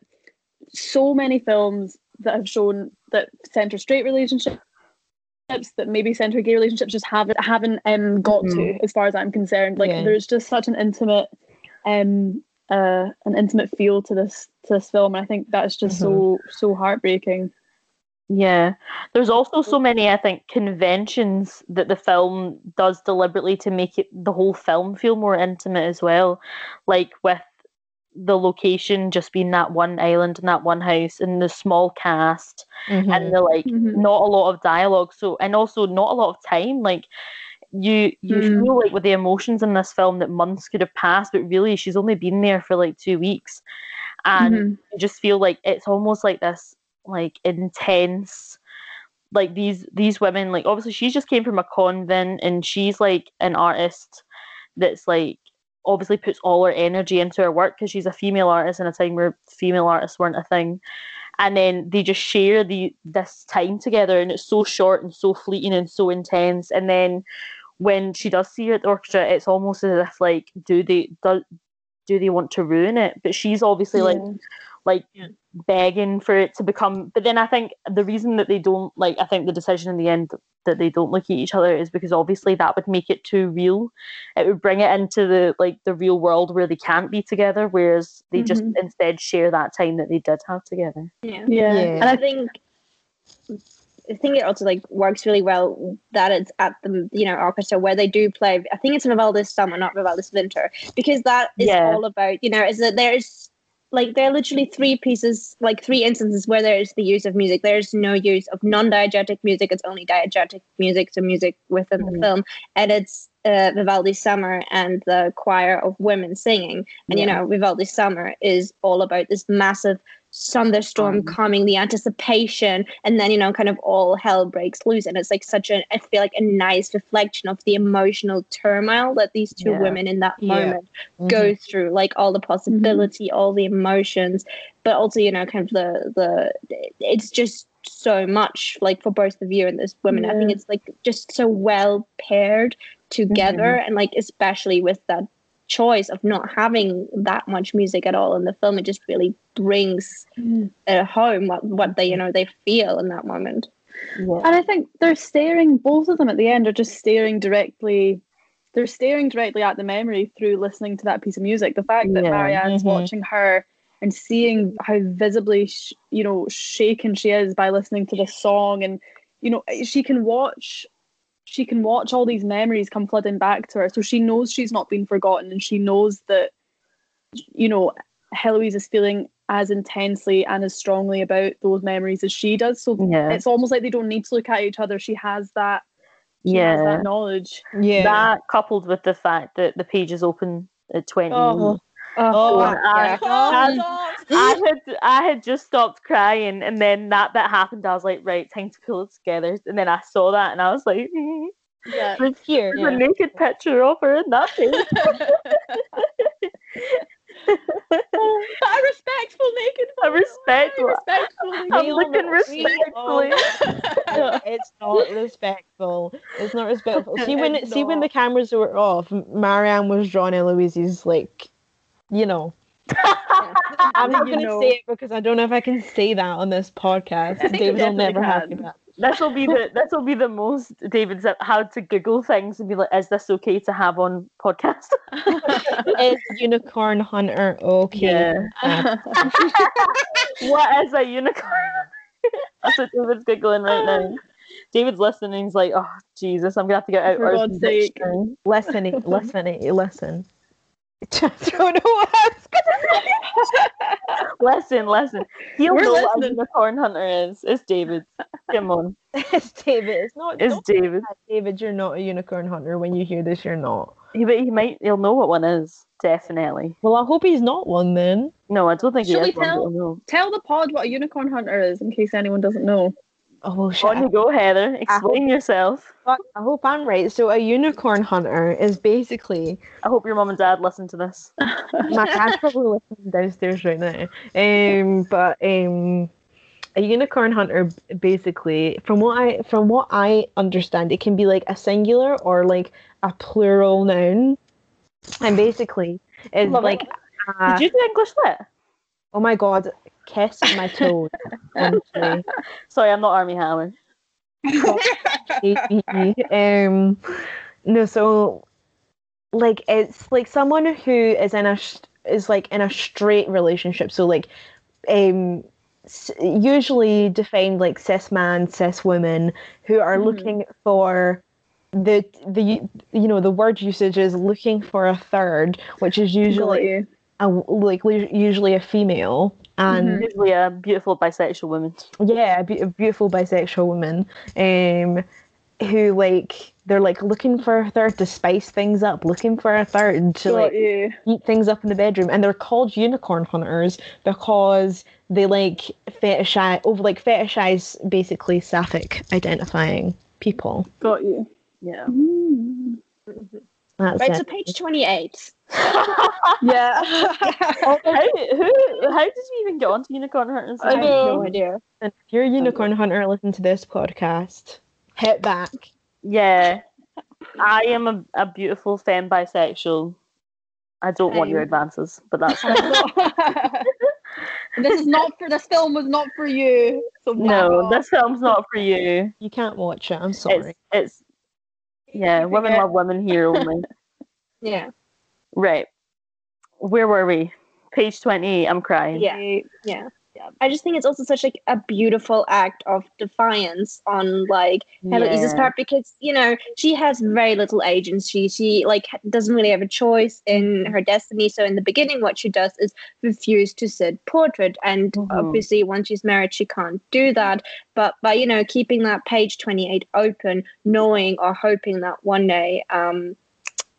so many films that have shown that center straight relationships that maybe center gay relationships just haven't haven't um got to as far as I'm concerned. Like
Yeah.
there's just such an intimate um uh an intimate feel to this to this film and I think that's just so so heartbreaking
Yeah. There's also so many, I think, conventions that the film does deliberately to make it the whole film feel more intimate as well. Like with the location just being that one island and that one house and the small cast
Mhm.
and the like
Mhm.
not a lot of dialogue. So and also not a lot of time. Like you you
Mm.
feel like with the emotions in this film that months could have passed, but really she's only been there for like two weeks. And
Mhm.
you just feel like it's almost like this like intense like these these women like obviously she just came from a convent and she's like an artist that's like obviously puts all her energy into her work because she's a female artist in a time where female artists weren't a thing. And then they just share the this time together and it's so short and so fleeting and so intense. And then when she does see her at the orchestra it's almost as if like do they do, do they want to ruin it? But she's obviously
Yeah.
like Like
yeah.
begging for it to become but then i think the reason that they don't like i think the decision in the end that they don't look at each other is because obviously that would make it too real it would bring it into the like the real world where they can't be together whereas they just
Mhm.
instead share that time that they did have together
Yeah.
yeah.
Yeah.
And I think I think it also like works really well that it's at the you know orchestra where they do play. I think it's Vivaldi's summer, not Vivaldi's winter, because that is
Yeah.
all about you know is that there's like there are literally three pieces, like three instances where there is the use of music. There's no use of non-diegetic music. It's only diegetic music, so music within
Mhm.
the film, and it's uh, Vivaldi's summer and the choir of women singing. And you know, Vivaldi's summer is all about this massive thunderstorm
Um,
calming the anticipation and then you know kind of all hell breaks loose and it's like such a i feel like a nice reflection of the emotional turmoil that these two
Yeah.
women in that
Yeah.
moment
Mhm.
go through like all the possibility all the emotions but also you know kind of the the it's just so much like for both of you and this women i think it's like just so well paired together and like especially with that choice of not having that much music at all in the film it just really brings
Mm.
uh, home what, what they you know they feel in that moment
yeah
And I think they're staring, both of them at the end are just staring directly, they're staring directly at the memory through listening to that piece of music. The fact that
Yeah.
Marianne's
Mhm.
watching her and seeing how visibly, sh- you know, shaken she is by listening to this song. And, you know, she can watch. She can watch all these memories come flooding back to her, so she knows she's not been forgotten, and she knows that, you know, Heloise is feeling as intensely and as strongly about those memories as she does. So
yeah
it's almost like they don't need to look at each other. She has that. She has
yeah
that knowledge.
Yeah.
that coupled with the fact that the page is open at 20
Oh,
Oh,
I-
yeah.
I- I had I had just stopped crying, and then that bit happened. I was like, right, time to pull it together. And then I saw that, and I was like, mm,
yeah.
there's,
Here.
there's a naked picture of her in that page.
a respectful naked.
A respectful-
respectful. naked
I'm looking
all- we
respectfully. [laughs]
it's not respectful. It's not respectful. See when
It's
see when the cameras were off, Marianne was drawing Heloise's like, you know. [laughs] I'm not gonna say it because I don't know if I can say that on this podcast.
I think you
David will never have
can.
that.
This will be the [laughs] this will be the most David's had to Google things and be like, is this okay to have on podcast? [laughs]
Is unicorn hunter okay?
Yeah. what is a unicorn? That's what David's giggling right now. David's listening. He's like, oh Jesus, I'm gonna have to get out.
For God's sake.
Listen, listen, listen. [laughs] I don't know what I was [laughs]
Listen, listen. He'll
We're
know what a unicorn hunter is. It's David. Come on,
gonna- [laughs] It's David. It's not.
it's David.
David, you're not a unicorn hunter. When you hear this, you're not.
He, but he might. He'll know what one is. Definitely.
Well, I hope he's not one then.
No, I don't think he
Shall we
is one, but
tell-
he'll.
Tell the pod what a unicorn hunter is, in case anyone doesn't know.
Oh well, shit.
On you go, Heather. Explain yourself.
I I hope I'm right. So a unicorn hunter is basically
I hope your mom and dad listen to this.
my cat's [laughs] probably listening downstairs right now. Um, but um, a unicorn hunter basically, from what I from what I understand, it can be like a singular or like a plural noun, and basically is
Love
like
it.
a-
Did you do English lit?
oh my god, kiss my toes. [laughs]
Sorry, I'm not Armie Hammer.
um no so like it's like someone who is in a is like in a straight relationship so like um usually defined like cis man cis woman who are
Mhm.
looking for the the you know the word usage is looking for a third which is usually
you.
a, like usually a female and
Mhm.
Usually a beautiful bisexual woman.
yeah, a, be- a beautiful bisexual woman, um, who like they're like looking for a third to spice things up, looking for a third to
Got
like
you.
eat things up in the bedroom, and they're called unicorn hunters because they like fetishize over like fetishize basically sapphic identifying people.
Got you.
Yeah.
Mm.
That's
Right,
it.
so page 28. [laughs]
Yeah. [laughs]
Oh, how, who, how did you even get onto unicorn hunters?
I
I have no idea.
And if you're a unicorn hunter, listen to this podcast. Hit back.
Yeah. [laughs] I am a, a beautiful femme bisexual. I don't want your advances, but that's
this is not for this film was not for you. So
no. This film's not for you.
You can't watch it. I'm sorry.
It's it's yeah. Women love women here only. [laughs]
Yeah.
right. Where were we? Page twenty. I'm crying.
Yeah. Yeah. I just think it's also such like a beautiful act of defiance on like Heloise's
Yeah.
part because you know she has very little agency. She like doesn't really have a choice in her destiny. So in the beginning, what she does is refuse to sit portrait, and
Mhm.
obviously once she's married, she can't do that. But by you know keeping that page twenty eight open, knowing or hoping that one day. um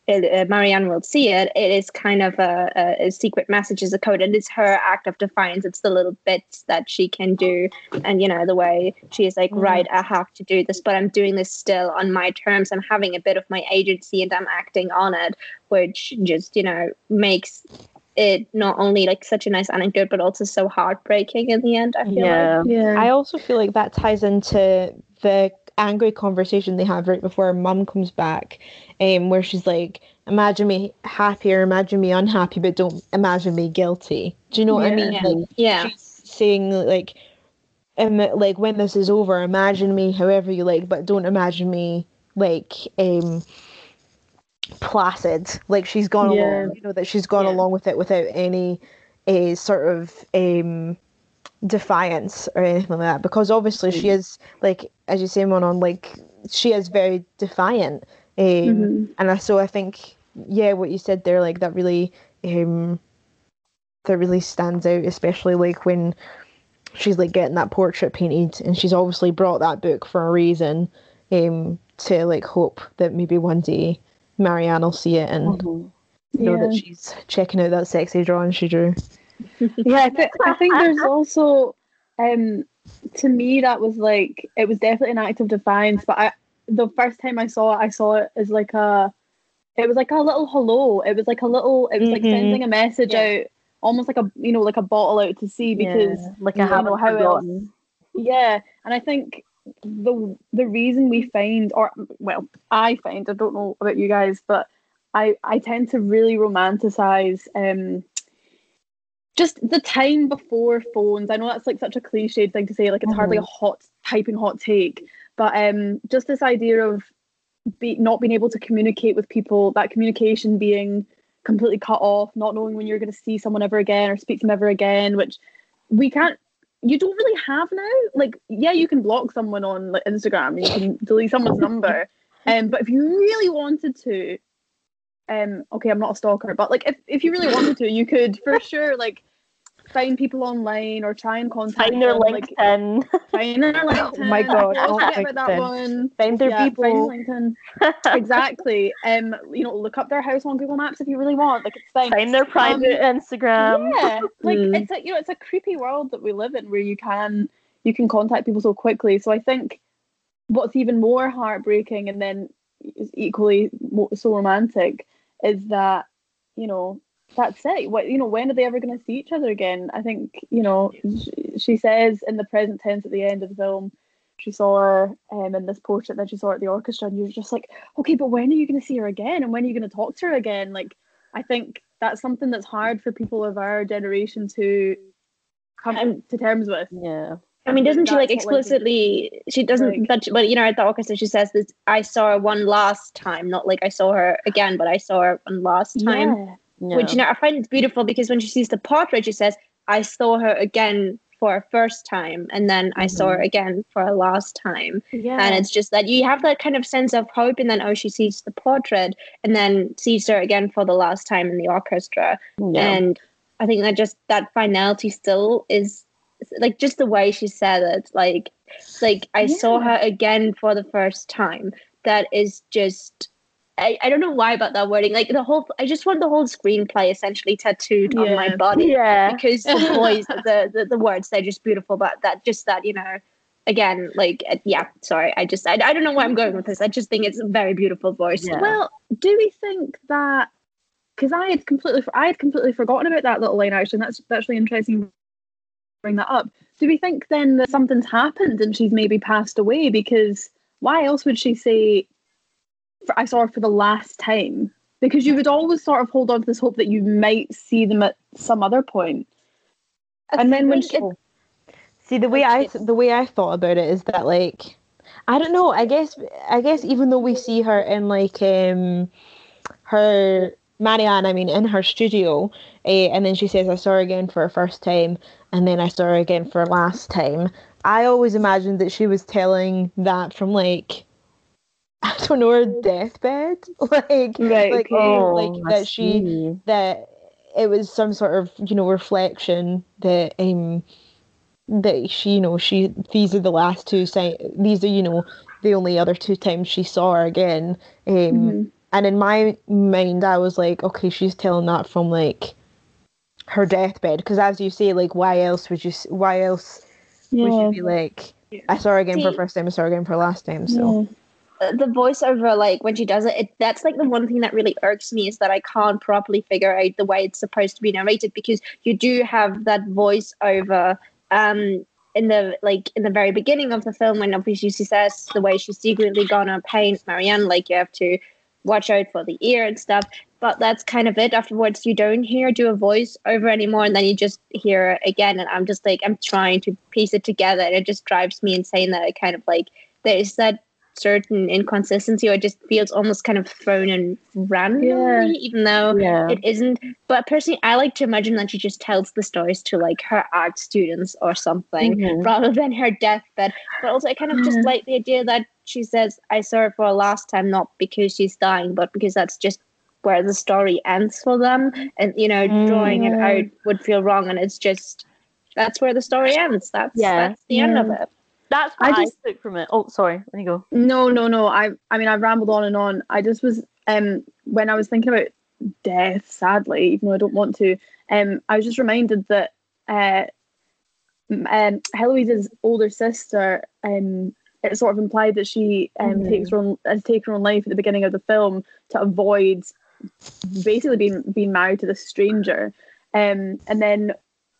it, uh, Marianne will see it. It is kind of a, a, a secret message as a code, and it's her act of defiance. It's the little bits that she can do, and you know the way she is like,
Mhm.
right, I have to do this, but I'm doing this still on my terms. I'm having a bit of my agency, and I'm acting on it, which just you know makes it not only like such a nice anecdote, but also so heartbreaking in the end. I feel like.
Yeah.
Yeah.
I also feel like that ties into the angry conversation they have right before mum comes back, um, where she's like, "Imagine me happy or imagine me unhappy, but don't imagine me guilty." Do you know what I mean?
Yeah.
Like
Yeah.
she's saying like, um, like when this is over, imagine me however you like, but don't imagine me like um placid. Like she's gone
Yeah.
along, you know, that she's gone
Yeah.
along with it without any uh, sort of um defiance or anything like that because obviously she is like as you say Monon like she is very defiant um,
Mhm.
and so I think yeah what you said there like that really um that really stands out especially like when she's like getting that portrait painted and she's obviously brought that book for a reason um to like hope that maybe one day Marianne will see it and
Mhm.
know that she's checking out that sexy drawing she drew
yeah, I, th- I think there's [laughs] also, um, to me that was like it was definitely an act of defiance. But I, the first time I saw it, I saw it as like a, it was like a little hello. It was like a little. It was like
Mhm.
sending a message
Yeah.
out, almost like a you know like a bottle out to sea because
Yeah, like I haven't
know how else. Yeah, and I think the the reason we find, or well, I find, I don't know about you guys, but I I tend to really romanticize um just the time before phones. I know that's like such a cliched thing to say, like it's hardly a hot typing hot take, but um just this idea of be not being able to communicate with people, that communication being completely cut off, not knowing when you're going to see someone ever again or speak to them ever again, which we can't you don't really have now. Like, yeah, you can block someone on like Instagram, you can [laughs] delete someone's number. Um, but if you really wanted to, um, okay, I'm not a stalker, but like if, if you really wanted to, you could for [laughs] sure like find people online or try and contact
Find their
them, like,
LinkedIn. [laughs]
find their LinkedIn.
Oh my God,
I always forget about that
LinkedIn.
one.
Find their
yeah,
people.
Find LinkedIn. [laughs] exactly. Um, you know, look up their house on Google Maps if you really want. Like it's fine.
Find their private Instagram.
Yeah, like
Mm.
it's a you know it's a creepy world that we live in where you can you can contact people so quickly. So I think what's even more heartbreaking and then is equally so romantic is that you know that's it. What you know when are they ever going to see each other again? I think you know she, she says in the present tense at the end of the film. She saw her um, in this portrait, then she saw her at the orchestra, and you're just like, okay, but when are you going to see her again? And when are you going to talk to her again? Like, I think that's something that's hard for people of our generation to come
Um,
to terms with.
Yeah.
I mean, doesn't she like
That's what, like,
explicitly? She doesn't,
Like-
but but you know, at the orchestra, she says this. I saw her one last time, not like I saw her again, but I saw her one last time.
Yeah.
Yeah.
Which you know, I find it's beautiful because when she sees the portrait, she says, "I saw her again for a first time, and then I saw her mm-hmm. again for a last time."
yeah.
And it's just that you have that kind of sense of hope, and then oh, she sees the portrait, and then sees her again for the last time in the orchestra,
yeah.
and I think that just that finality still is like just the way she said it, like like I saw her again for the first time. That is just. I, I don't know why about that wording. Like the whole, I just want the whole screenplay essentially tattooed on my body
yeah.
because the [laughs] voice, the, the the words, they're just beautiful. But that just that you know, again, like uh, yeah. Sorry, I just I, I don't know where I'm going with this. I just think it's a very beautiful voice.
Yeah.
Well, do we think that? Because I had completely, I had completely forgotten about that little line. Actually, and that's that's really interesting. Bring that up. Do we think then that something's happened and she's maybe passed away? Because why else would she say, "For- "I saw her for the last time"? Because you would always sort of hold on to this hope that you might see them at some other point.
I
And then when she-
it-
See the way I the way I thought about it is that like I don't know. I guess I guess even though we see her in like um her Marianne, I mean in her studio, uh, and then she says I saw her again for a first time, and then I saw her again for a last time. I always imagined that she was telling that from like I don't know her deathbed, [laughs] like
Right,
like.
Oh,
like that she that it was some sort of you know reflection that um that she you know she these are the last two si- these are you know the only other two times she saw her again um
Mhm.
and in my mind i was like okay she's telling that from like her deathbed because as you say like why else would you why else would
Yeah.
you be like i saw her again for first time i saw her again for last time so
Yeah.
The voiceover like when she does it, it that's like the one thing that really irks me is that i can't properly figure out the way it's supposed to be narrated because you do have that voiceover um in the like in the very beginning of the film when obviously she says the way she's secretly gonna paint marianne like you have to watch out for the ear and stuff but that's kind of it. Afterwards you don't hear do a voiceover anymore and then you just hear again and i'm just like i'm trying to piece it together and it just drives me insane that i kind of like there's that certain inconsistency or it just feels almost kind of thrown in randomly
Yeah.
even though
Yeah.
it isn't but personally i like to imagine that she just tells the stories to like her art students or something
Mhm.
rather than her deathbed but also i kind of just like the idea that she says i saw her for a last time not because she's dying but because that's just where the story ends for them and you know
Mm.
drawing it out would feel wrong and it's just that's where the story ends that's
Yeah.
that's the end of it
That's what
I
I,
just-
took from it. Oh, sorry. Let you go.
No, no, no. I I mean I've rambled on and on. I just was um when I was thinking about death, sadly, even though I don't want to, um, I was just reminded that uh um Heloise's older sister, um it sort of implied that she um
Mhm.
takes her own has taken her own life at the beginning of the film to avoid basically being being married to this stranger. Um and then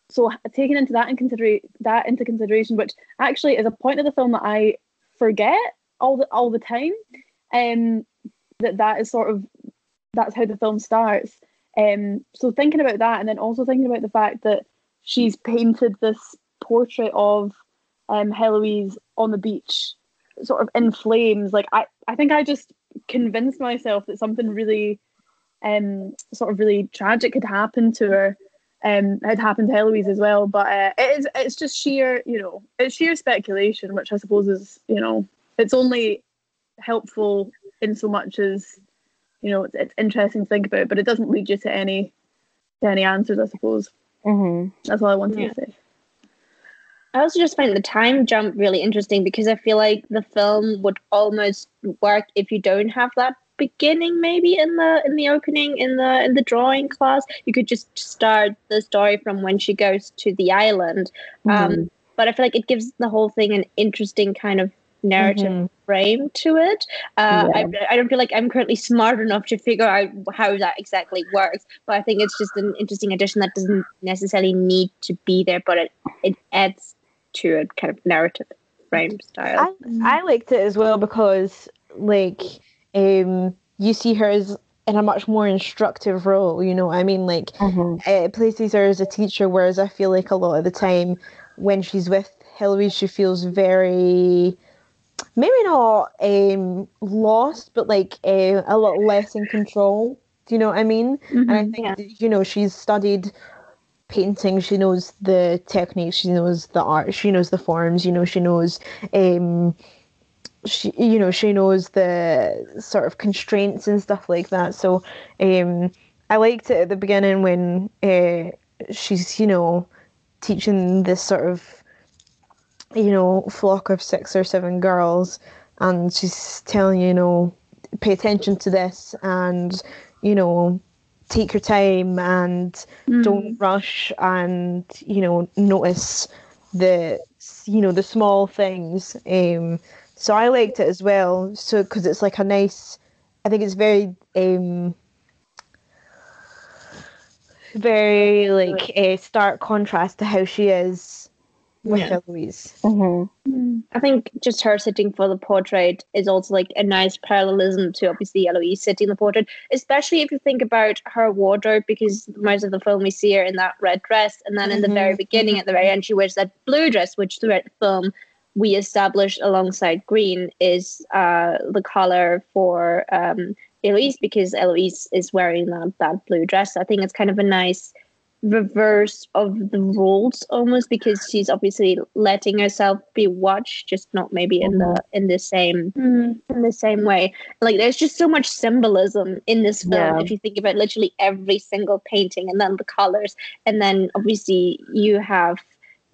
so taking into that in consider that into consideration, which actually is a point of the film that I forget all the all the time. Um, that that is sort of that's how the film starts. Um, so thinking about that, and then also thinking about the fact that she's painted this portrait of um Heloise on the beach, sort of in flames. Like I, I think I just convinced myself that something really, um, sort of really tragic had happened to her um, had happened to Heloise as well. But uh, it is it's just sheer, you know, it's sheer speculation, which I suppose is, you know, it's only helpful in so much as, you know, it's, it's interesting to think about, but it doesn't lead you to any to any answers, I suppose.
Mm-hmm.
That's all I wanted
Yeah.
to say.
I also just find the time jump really interesting because I feel like the film would almost work if you don't have that beginning maybe in the in the opening in the in the drawing class you could just start the story from when she goes to the island. Um but i feel like it gives the whole thing an interesting kind of narrative
Mhm.
frame to it. Uh, I, I don't feel like i'm currently [laughs] smart enough to figure out how that exactly works but i think it's just an interesting addition that doesn't necessarily need to be there but it, it adds to a kind of narrative frame style.
I, I liked it as well because like um you see her as in a much more instructive role you know what i mean like
Mm-hmm.
it places her as a teacher whereas i feel like a lot of the time when she's with Hillary she feels very maybe not um lost but like uh, a lot less in control do you know what i mean and i think
yeah.
that, you know she's studied painting she knows the techniques she knows the art she knows the forms you know she knows um she you know she knows the sort of constraints and stuff like that. So um i liked it at the beginning when uh, she's you know teaching this sort of you know flock of six or seven girls and she's telling you, you know pay attention to this and you know take your time and don't rush and you know notice the you know the small things. Um so i liked it as well so because it's like a nice i think it's very um very like a stark contrast to how she is with
Yeah.
Heloise.
Mm-hmm.
I think just her sitting for the portrait is also like a nice parallelism to obviously Heloise sitting the portrait, especially if you think about her wardrobe, because most of the film we see her in that red dress, and then in the very
Mhm,
beginning, at the very end, she wears that blue dress, which throughout the film we established alongside green is uh, the color for um, Heloise, because Heloise is wearing that, that blue dress. I think it's kind of a nice reverse of the rules almost because she's obviously letting herself be watched just not maybe in the in the same
Mm.
in the same way like there's just so much symbolism in this film
Yeah.
if you think about literally every single painting and then the colors and then obviously you have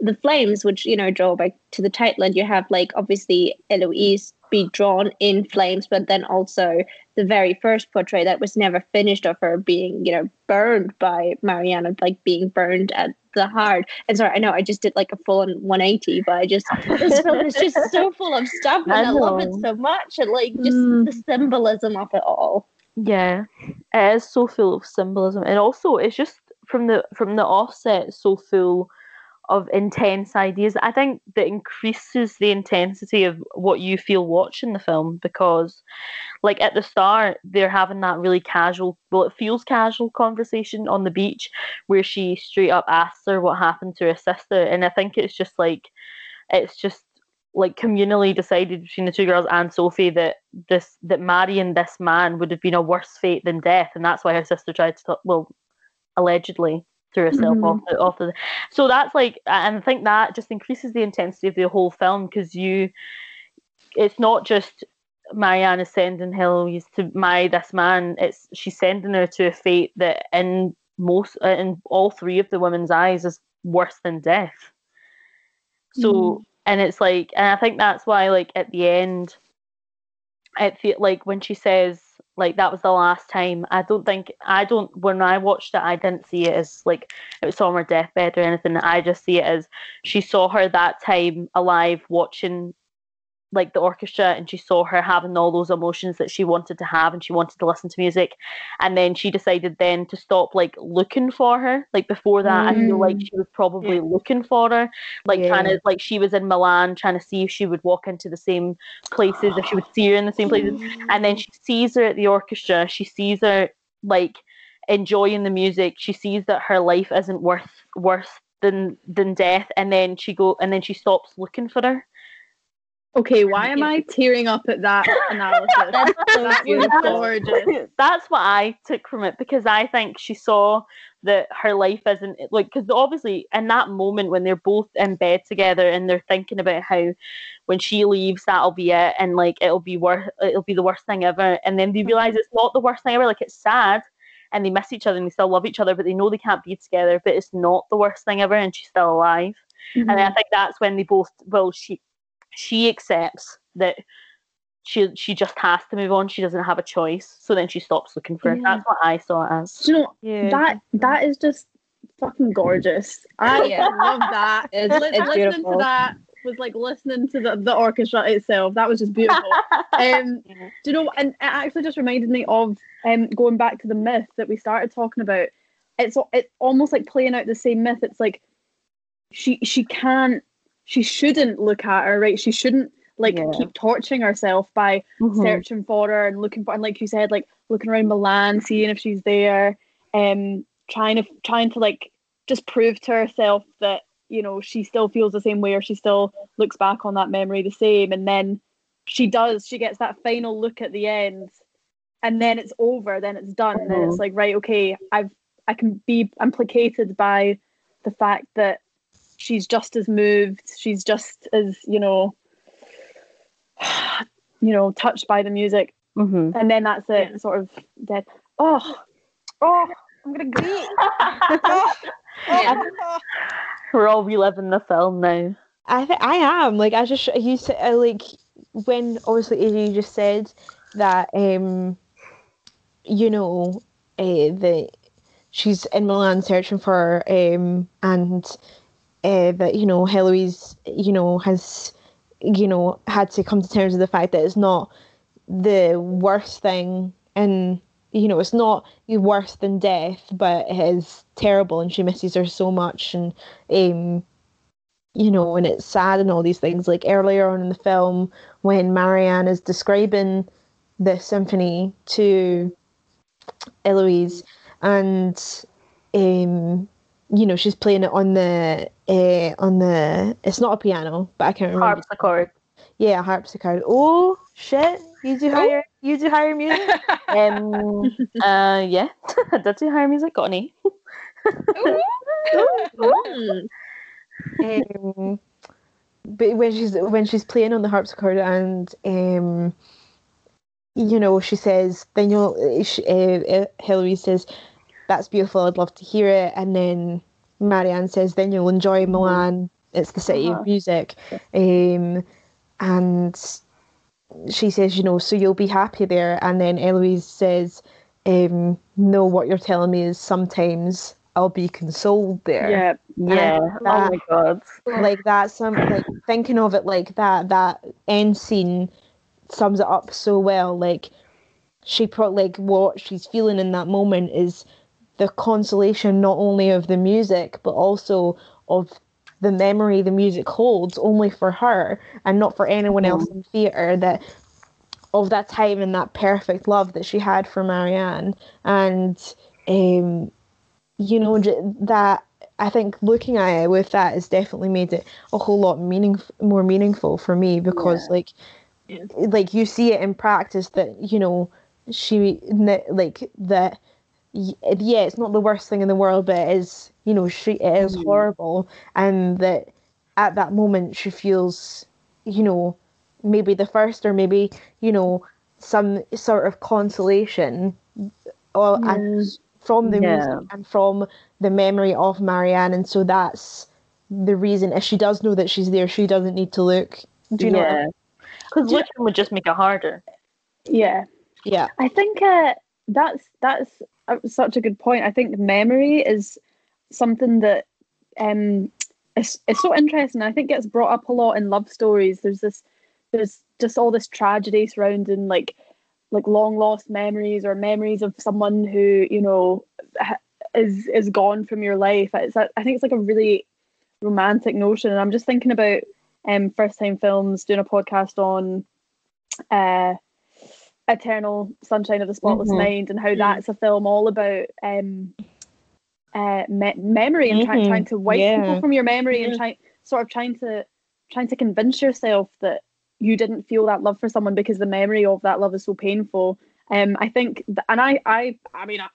the flames which you know draw back to the title and you have like obviously heloise be drawn in flames but then also the very first portrait that was never finished of her being you know burned by mariana like being burned at the heart. And sorry i know i just did like a full on 180 but i just [laughs] this film is just so full of stuff and
I
i, love it so much and like just
Mm.
the symbolism of it all.
Yeah, it is so full of symbolism, and also it's just from the from the offset so full of intense ideas. I think that increases the intensity of what you feel watching the film because, like at the start, they're having that really casual, well, it feels casual conversation on the beach where she straight up asks her what happened to her sister, and I think it's just like it's just like communally decided between the two girls and Sophie that this that marrying this man would have been a worse fate than death, and that's why her sister tried to well, allegedly threw herself
Mhm.
off the off the. So that's like, and I think that just increases the intensity of the whole film because you, it's not just Marianne is sending Heloise to marry this man. It's she's sending her to a fate that in most uh, in all three of the women's eyes is worse than death. So and it's like, and I think that's why, like at the end, it feel like when she says like that was the last time. I don't think I don't when I watched it, I didn't see it as like it was on her deathbed or anything. I just see it as she saw her that time alive watching like the orchestra and she saw her having all those emotions that she wanted to have and she wanted to listen to music. And then she decided then to stop like looking for her like before that i feel like
Mm.
she was probably
Yeah.
looking for her. Like trying to like she was in milan trying to see if she would walk into the same places if she would see her in the same places. And then she sees her at the orchestra. She sees her like enjoying the music. She sees that her life isn't worth worse than than death. And then she go and then she stops looking for her
Okay, why am I tearing up at that [laughs] analysis?
That's so
that gorgeous. [laughs]
that's what I took from it because I think she saw that her life isn't like because obviously in that moment when they're both in bed together and they're thinking about how when she leaves that'll be it and like it'll be worth it'll be the worst thing ever and then they realize it's not the worst thing ever like it's sad and they miss each other and they still love each other, but they know they can't be together. But it's not the worst thing ever, and she's still alive.
Mm-hmm.
And I think that's when they both well, she she accepts that she she just has to move on. She doesn't have a choice. So then she stops looking for it. That's what I saw it as.
Do you know
Yeah.
that that is just fucking gorgeous. I
Yeah.
love that.
It's-
Li-
it's
listening
beautiful.
to that was like listening to the, the orchestra itself. That was just beautiful. [laughs] um, [laughs]
Yeah.
do you know? And it actually just reminded me of um going back to the myth that we started talking about. It's it's almost like playing out the same myth. It's like she she can't she shouldn't look at her right. She shouldn't like
Yeah.
keep torturing herself by
Mhm.
searching for her and looking for and like you said like looking around Milan seeing if she's there um trying to trying to like just prove to herself that you know she still feels the same way or she still looks back on that memory the same and then she does she gets that final look at the end and then it's over then it's done then it's like right okay I've I can be implicated by the fact that she's just as moved she's just as you know [sighs] you know touched by the music
Mhm.
and then that's it sort of dead oh oh i'm gonna greet [laughs] oh,
Yeah.
oh.
We're all reliving the film now.
I think I am like I just you said uh, like when obviously AJ you just said that um you know uh, that she's in Milan searching for um and uh, that you know Heloise you know has you know had to come to terms with the fact that it's not the worst thing and you know it's not worse than death but it is terrible and she misses her so much and um you know, and it's sad and all these things. Like earlier on in the film, when Marianne is describing the symphony to Heloise, and um, you know, she's playing it on the uh, on the. It's not a piano, but I can't remember.
Harpsichord.
Yeah, harpsichord. Oh shit! You do higher. You do higher music. [laughs]
Um, uh, yeah, [laughs] I did do higher music. Got an.
Mm. [laughs]
um, but when she's when she's playing on the harpsichord and um, you know she says then you'll she, uh, uh, Hilary says that's beautiful I'd love to hear it and then Marianne says then you'll enjoy Milan it's the city
Uh-huh.
of music um, and she says you know so you'll be happy there and then Heloise says um, no what you're telling me is sometimes I'll be consoled there
yeah
Yeah. Oh
that-
my god.
like that's some like thinking of it like that that end scene sums it up so well like she pro like what she's feeling in that moment is the consolation not only of the music but also of the memory the music holds only for her and not for anyone else in theatre that of that time and that perfect love that she had for Marianne. And um you know that I think looking at it with that has definitely made it a whole lot meaning more meaningful for me because like
Yeah.
like you see it in practice that you know she like that yeah it's not the worst thing in the world but it is you know she it is
Mhm.
horrible and that at that moment she feels you know maybe the first or maybe you know some sort of consolation or and from the
Yeah.
music and from the memory of Marianne, and so that's the reason. If she does know that she's there, she doesn't need to look. Do you know?
yeah. Because
Do you-
looking would just make it harder.
yeah
Yeah.
I think uh, that's that's such a good point. I think memory is something that um is, is so interesting. I think gets brought up a lot in love stories. There's this there's just all this tragedy surrounding like like long lost memories or memories of someone who you know is is gone from your life. It's I think it's like a really romantic notion, and I'm just thinking about um first time films doing a podcast on uh Eternal Sunshine of the Spotless
Mhm.
Mind and how that's a film all about um uh me- memory and try- trying to wipe
Yeah.
people from your memory and
Yeah.
trying sort of trying to trying to convince yourself that you didn't feel that love for someone because the memory of that love is so painful. Um, I think, th- and I, I, I mean, I,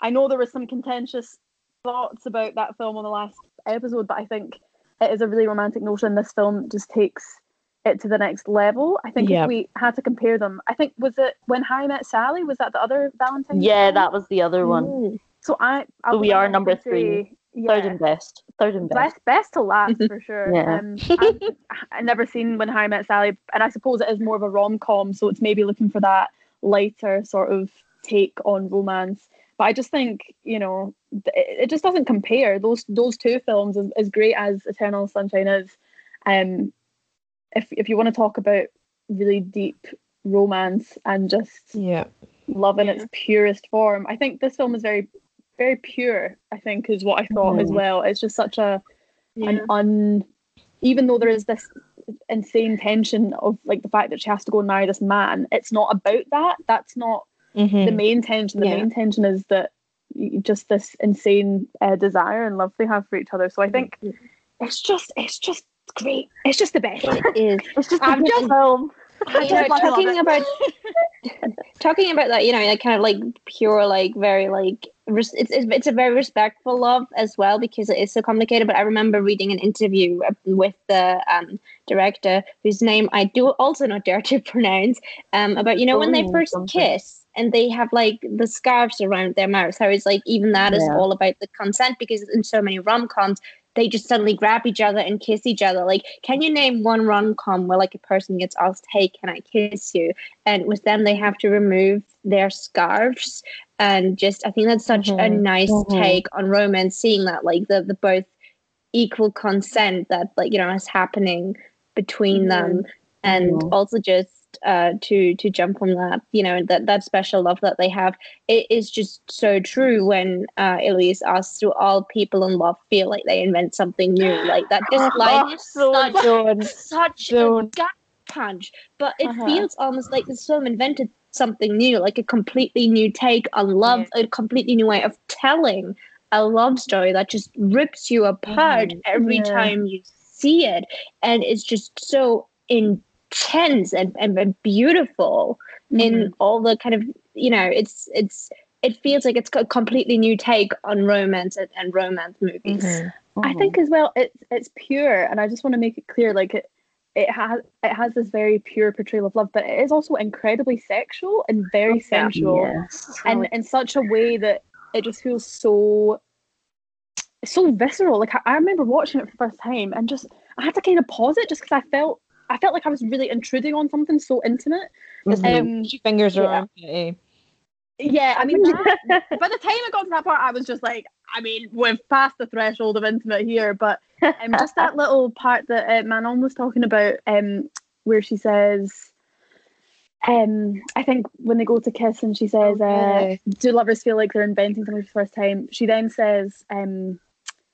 I know there was some contentious thoughts about that film on the last episode, but I think it is a really romantic notion. This film just takes it to the next level. I think
Yeah.
if we had to compare them, I think was it when Harry Met Sally? Was that the other Valentine?
Yeah,
film?
that was the other one.
Mm.
So I, I
So we are number
to
three.
say, Yeah,
Third and best. Third and best.
best best to last [laughs] for sure.
Yeah.
Um, I've, [laughs] I've never seen When Harry Met Sally, and I suppose it is more of a rom com, so it's maybe looking for that lighter sort of take on romance. But I just think you know it, it just doesn't compare those those two films as, as great as Eternal Sunshine is. Um, if if you want to talk about really deep romance and just
Yeah.
love in its purest form. I think this film is very, very pure. I think is what I thought as
Mhm.
well. It's just such a
Yeah.
an un. Even though there is this insane tension of like the fact that she has to go and marry this man, it's not about that. That's not
Mhm.
the main tension. The
Yeah.
main tension is that just this insane uh, desire and love they have for each other. So I think it's just, it's just great. It's just the best.
It is. [laughs]
It's just a
I'm
good
just-
film.
you know,
I
talking about [laughs] talking about that, you know, like kind of like pure, like very like res- it's it's it's a very respectful love as well because it is so complicated. But I remember reading an interview uh, with the um, director, whose name I do also not dare to [laughs] pronounce, um, about you know when they
Oh,
first
something.
kiss and they have like the scarves around their mouths. How it's like even that is
Yeah.
all about the consent because in so many rom coms they just suddenly grab each other and kiss each other. Like, can you name one rom com where like a person gets asked, "Hey, can I kiss you?" and with them they have to remove their scarves and just I think that's such a
Mhm.
nice
Mhm.
take on romance, seeing that like the the both equal consent that like you know is happening between them and
Mhm.
also just uh to to jump on that you know that that special love that they have it is just so true when uh Heloise asks do all people in love feel like they invent something new like that just like
oh, so
such, such a gut punch but it
Uh-huh.
feels almost like this film invented something new like a completely new take on love a completely new way of telling a love story that just rips you apart
Mhm.
every
Yeah.
time you see it and it's just so intense and, and, and beautiful
Mm-hmm.
in all the kind of you know it's it's it feels like it's a completely new take on romance and, and romance movies.
Mhm.
I think as well it's it's pure and I just want to make it clear like it it has it has this very pure portrayal of love but it is also incredibly sexual and very
Oh,
sensual and in such a way that it just feels so so visceral. Like I, I remember watching it for the first time and just I had to kind of pause it just because I felt I felt like I was really intruding on something so intimate
Mhm.
um
Your fingers
yeah.
around it.
yeah I mean [laughs] that, by the time I got to that part I was just like I mean we've passed the threshold of intimate here but um, just that little part that uh, Manon was talking about, um, where she says, um, I think when they go to kiss and she says, uh, "Do lovers feel like they're inventing something for the first time?" She then says, um,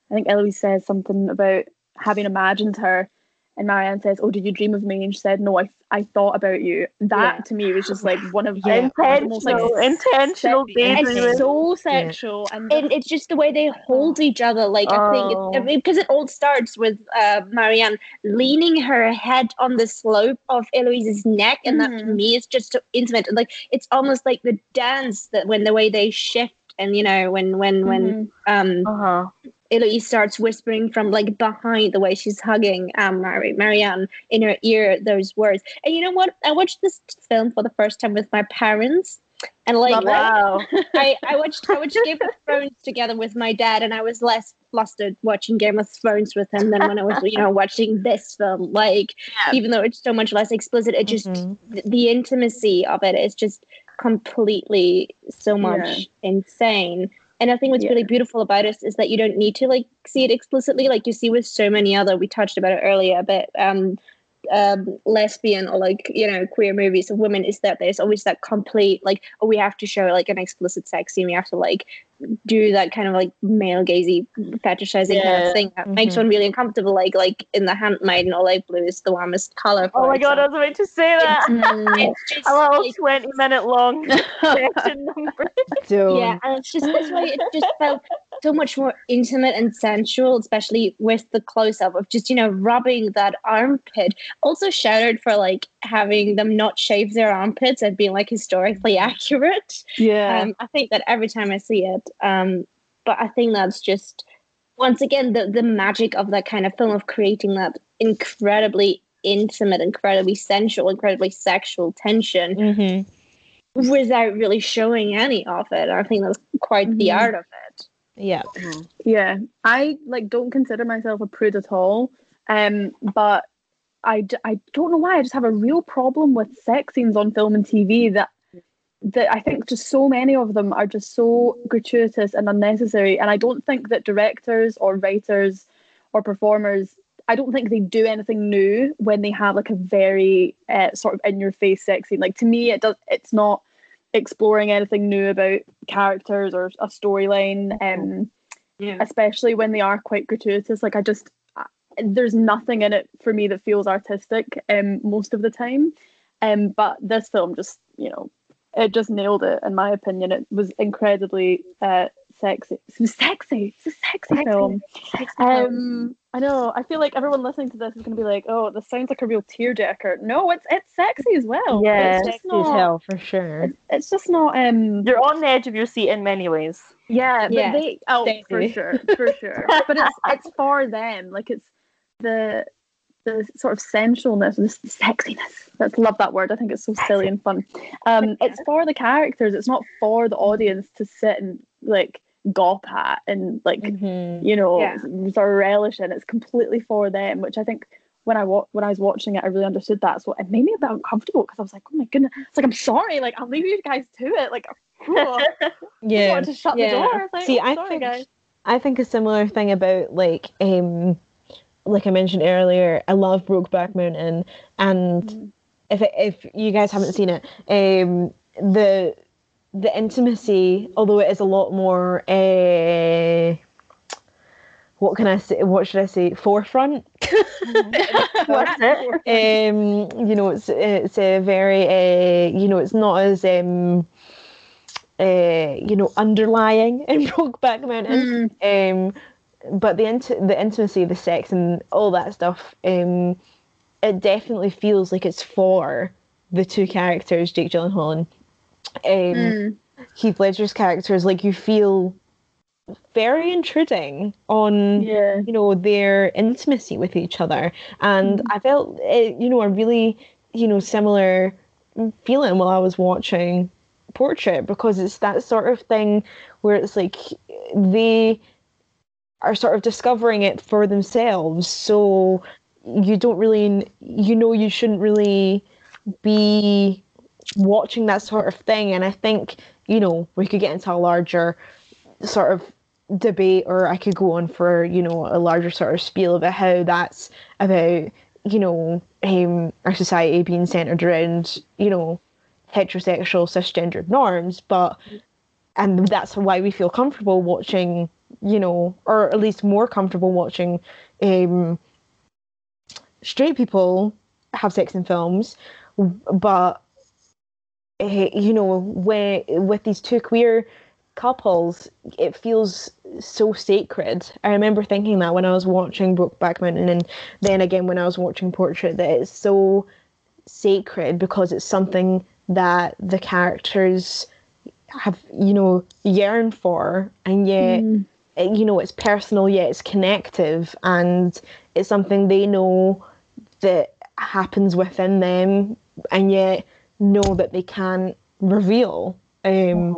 I think Heloise says something about having imagined her, and Marianne says, "Oh, did you dream of me?" And she said, "No, I, I thought about you." That
Yeah.
to me was just like one of
Yeah.
the most like
intentional, intentional
it's so sexual and
and it's just the way they hold each other like i think
Oh.
I mean, because it all starts with uh, marianne leaning her head on the slope of heloise's neck and that to
Mhm.
me is just so intimate and like it's almost like the dance that when the way they shift and you know when when when
Mhm.
um
Uh-huh.
Heloise starts whispering from like behind the way she's hugging um Mary Marianne in her ear those words. And you know what? I watched this film for the first time with my parents. And like
Love.
Wow.
I, I [laughs] watched I watched Game of Thrones together with my dad and I was less flustered watching Game of Thrones with him than when I was, you know, [laughs] watching this film. Like
Yeah.
even though it's so much less explicit, it just
Mhm.
th- the intimacy of it is just completely so much insane. And I think what's
Yeah.
really beautiful about us is that you don't need to like see it explicitly, like you see with so many other. We touched about it earlier, but um, um, lesbian or like you know queer movies of women is that there's always that complete like oh we have to show like an explicit sex scene, we have to like do that kind of like male gazy fetishizing kind of thing that makes
Mhm.
one really uncomfortable. Like like in the Handmaiden, olive blue is the warmest color.
Oh
for
my god, I was about to say that. [laughs]
Mm.
It's just
A little
like-
20 minute long [laughs] section number. [laughs]
Yeah, and it's just this way. It just felt so much more intimate and sensual, especially with the close up of just you know rubbing that armpit. Also, shouted for like having them not shave their armpits and being like historically [laughs] accurate.
yeah.
Um, I think that every time I see it, um, but I think that's just once again the the magic of that kind of film of creating that incredibly intimate, incredibly sensual, incredibly sexual tension
Mm-hmm.
without really showing any of it. I think that's quite the
Mhm.
art of it.
Yeah.
Yeah, I like don't consider myself a prude at all. Um, but I, d- I don't know why I just have a real problem with sex scenes on film and TV that that I think just so many of them are just so gratuitous and unnecessary. And I don't think that directors or writers or performers, I don't think they do anything new when they have like a very uh, sort of in your face sex scene. Like to me, it does. It's not exploring anything new about characters or a storyline. Um,
Yeah.
especially when they are quite gratuitous. Like I just, there's nothing in it for me that feels artistic. Um, most of the time, um, but this film just, you know, it just nailed it. In my opinion, it was incredibly uh sexy. [laughs] It was sexy. It's a sexy,
Sexy.
film. Um, I know. I feel like everyone listening to this is going to be like, "Oh, this sounds like a real tearjerker." No, it's it's sexy as well.
Yeah.
it's just
Sexy as
not.
hell for sure.
It's, it's just not. Um,
You're on the edge of your seat in many ways.
yeah, but
Yes,
they oh for sure, for sure. [laughs] but it's it's for them. Like it's the the sort of sensualness, this sexiness. Let's love that word. I think it's so silly and fun. Um, [laughs] it's for the characters. It's not for the audience to sit and like gawp at and like
Mhm.
you know
Yeah.
sort of relish in. It's completely for them, which I think. When I wa- when I was watching it, I really understood that. So it made me a bit uncomfortable because I was like, "Oh my goodness!" It's like I'm sorry, like I'll leave you guys to it. Like, cool. [laughs] I
Yeah.
wanted to shut
Yeah.
the door. It's Like,
See,
"Oh,
I
sorry,
think
guys.
I think a similar thing about like um like I mentioned earlier, I love Brokeback Mountain and
Mhm.
if it, if you guys haven't seen it, um the the intimacy, although it is a lot more uh what can I say what should I say? Forefront. [laughs]
It?
um you know it's it's a very uh you know it's not as um uh you know underlying [laughs] in Brokeback Mountain um but the int- the intimacy the sex and all that stuff um it definitely feels like it's for the two characters Jake Gyllenhaal and um
Mm.
Heath Ledger's characters like you feel very intruding on
Yeah.
you know their intimacy with each other and i felt eh, you know a really you know similar feeling while i was watching portrait because it's that sort of thing where it's like they are sort of discovering it for themselves. So you don't really you know you shouldn't really be watching that sort of thing. And i think you know we could get into a larger sort of debate or I could go on for you know a larger sort of spiel about how that's about you know um, our society being centered around you know heterosexual cisgendered norms. But and that's why we feel comfortable watching you know or at least more comfortable watching um, straight people have sex in films but eh, you know when with these two queer couples, it feels so sacred. I remember thinking that when I was watching Brokeback Mountain, and then again when I was watching Portrait, that it's so sacred because it's something that the characters have, you know, yearn for, and yet,
Mm.
You know, it's personal, yet it's connective, and it's something they know that happens within them, and yet know that they can't reveal. Um,